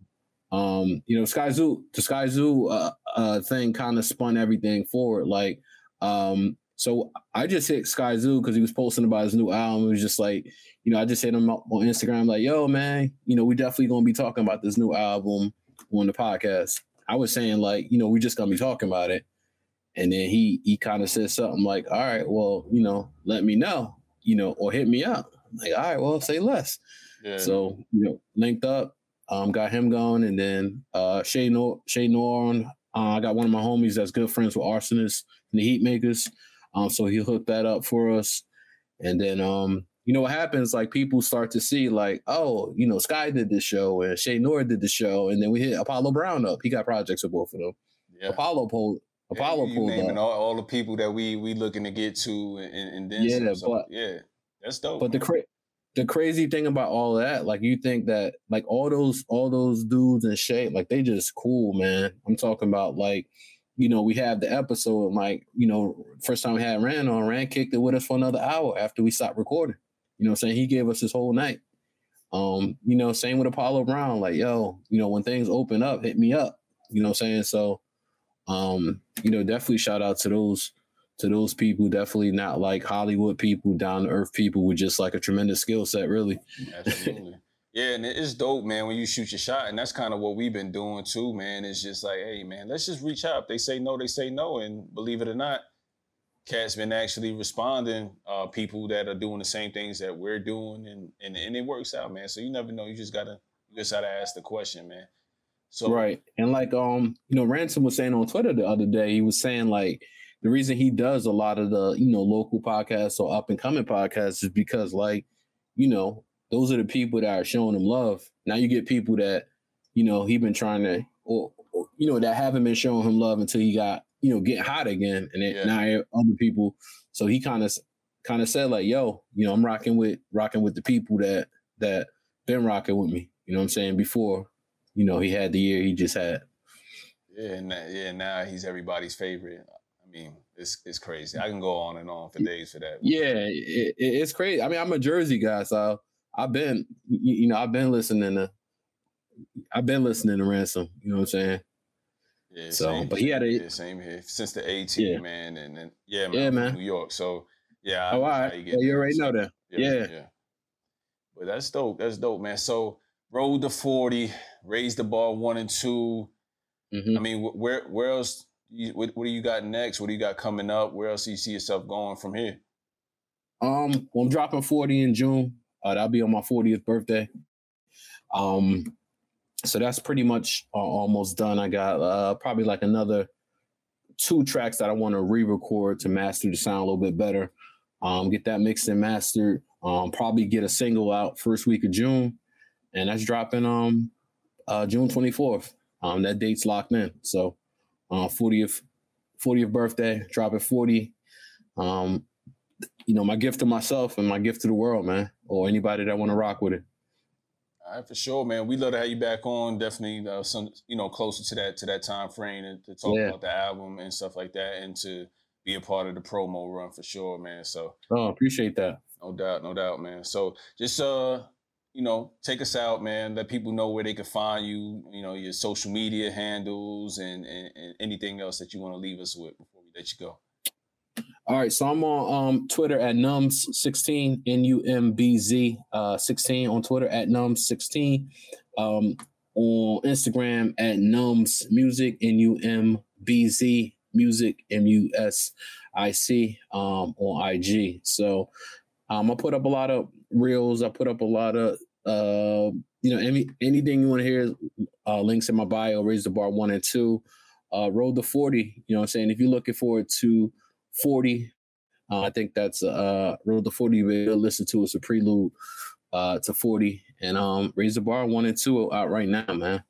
Um, you know, Skyzoo, the Skyzoo uh, uh thing kind of spun everything forward. Like, um, so I just hit Skyzoo because he was posting about his new album. It was just like, you know, I just hit him up on Instagram, like, yo, man, you know, we definitely gonna be talking about this new album on the podcast. I was saying, like, you know, we just gonna be talking about it. And then he he kind of said something like, all right, well, you know, let me know, you know, or hit me up. I'm like, all right, well, say less. Yeah. So, you know, linked up, um, got him going, and then uh Che Noir Shay Norn. Uh, I got one of my homies that's good friends with Arsonist and the Heat Makers. Um, so he hooked that up for us. And then um, you know what happens? Like people start to see, like, oh, you know, Sky did this show and Che Noir did the show, and then we hit Apollo Brown up. He got projects with both of them. Yeah. Apollo pulled Apollo yeah, pulled naming all, all, the people that we we looking to get to and, and then yeah, so, but, yeah, that's dope. But man. the cra- the crazy thing about all that, like you think that like all those all those dudes and Che, like they just cool, man. I'm talking about like you know, we have the episode like, you know, first time we had Rand on, Rand kicked it with us for another hour after we stopped recording. You know I'm saying? He gave us his whole night. Um, you know, same with Apollo Brown, like, yo, you know, when things open up, hit me up. You know I'm saying? So um, you know, definitely shout out to those to those people, definitely not like Hollywood people, down to earth people with just like a tremendous skill set, really. Absolutely. Yeah, and it's dope, man, when you shoot your shot. And that's kind of what we've been doing too, man. It's just like, hey, man, let's just reach out. If they say no, they say no. And believe it or not, Cat's been actually responding, uh, people that are doing the same things that we're doing, and, and and it works out, man. So you never know. You just gotta you just gotta ask the question, man. So Right. And like um, you know, Ransom was saying on Twitter the other day, he was saying like the reason he does a lot of the you know local podcasts or up and coming podcasts is because like you know those are the people that are showing him love. Now you get people that you know he been trying to or, or you know that haven't been showing him love until he got you know get hot again, and then yeah. now other people. So he kind of kind of said like, "Yo, you know, I'm rocking with rocking with the people that that been rocking with me." You know what I'm saying? Before, you know, he had the year he just had. Yeah, and yeah, now he's everybody's favorite. I mean, it's it's crazy. I can go on and on for days for that. Yeah, it, it's crazy. I mean, I'm a Jersey guy, so I've been, you know, I've been listening to, I've been listening to Ransom. You know what I'm saying? Yeah. So, but he had a yeah, same here since the 18 yeah. man, and then yeah, man, yeah, man. New York. So yeah. Oh, all right. You, well, you already know that. Yeah, yeah. Yeah. But that's dope. That's dope, man. So road the 40, raise the bar one and 2 mm-hmm. I mean, where where else? What, what do you got next? What do you got coming up? Where else do you see yourself going from here? Um, well, I'm dropping 40 in June. Uh, that'll be on my 40th birthday. Um, so that's pretty much uh, almost done. I got uh, probably like another two tracks that I want to re-record to master the sound a little bit better. Um, get that mixed and mastered. Um, probably get a single out first week of June, and that's dropping um uh, June 24th. Um, that date's locked in. So, uh, 40th 40th birthday, dropping 40. Um, you know, my gift to myself and my gift to the world, man, or anybody that want to rock with it. All right, for sure, man. We love to have you back on. Definitely, uh, some you know, closer to that to that time frame and to talk yeah. about the album and stuff like that, and to be a part of the promo run for sure, man. So, oh, appreciate that. No doubt, no doubt, man. So, just uh, you know, take us out, man. Let people know where they can find you. You know, your social media handles and, and, and anything else that you want to leave us with before we let you go. All right, so I'm on um, Twitter at numbz16, N U M B Z uh, 16 on Twitter at numbz16. Um, on Instagram at numbz music, N U M B Z music, M U S I C um, on IG. So um, I put up a lot of reels. I put up a lot of uh, you know any anything you want to hear. Uh, links in my bio. Raise the bar one and two. Uh, road to forty. You know what I'm saying. If you're looking forward to 40. Uh, I think that's uh Road to 40 we'll listen to. It's a prelude uh to 40. And um raise the bar one and two out right now, man.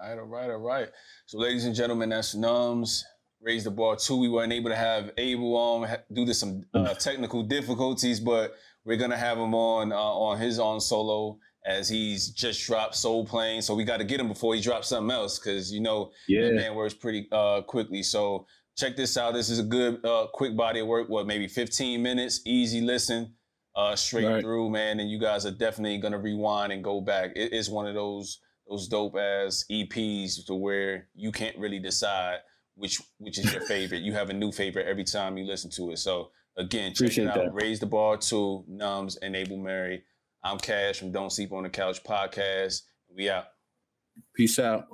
All right, all right, all right. So, ladies and gentlemen, that's Numbz. Raise the bar two. We weren't able to have Abel on due to some uh, technical difficulties, but we're gonna have him on uh, on his own solo as he's just dropped Soul Plane. So we got to get him before he drops something else because you know yeah. that man works pretty uh, quickly. So check this out. This is a good, uh, quick body of work. What, maybe 15 minutes, easy listen, uh, straight right. through, man. And you guys are definitely gonna rewind and go back. It is one of those those dope ass EPs to where you can't really decide which which is your favorite. you have a new favorite every time you listen to it. So again, check Appreciate it out. That. Raise the bar to Numbz and Abel Mary. I'm Cash from Don't Sleep on the Couch podcast. We out. Peace out.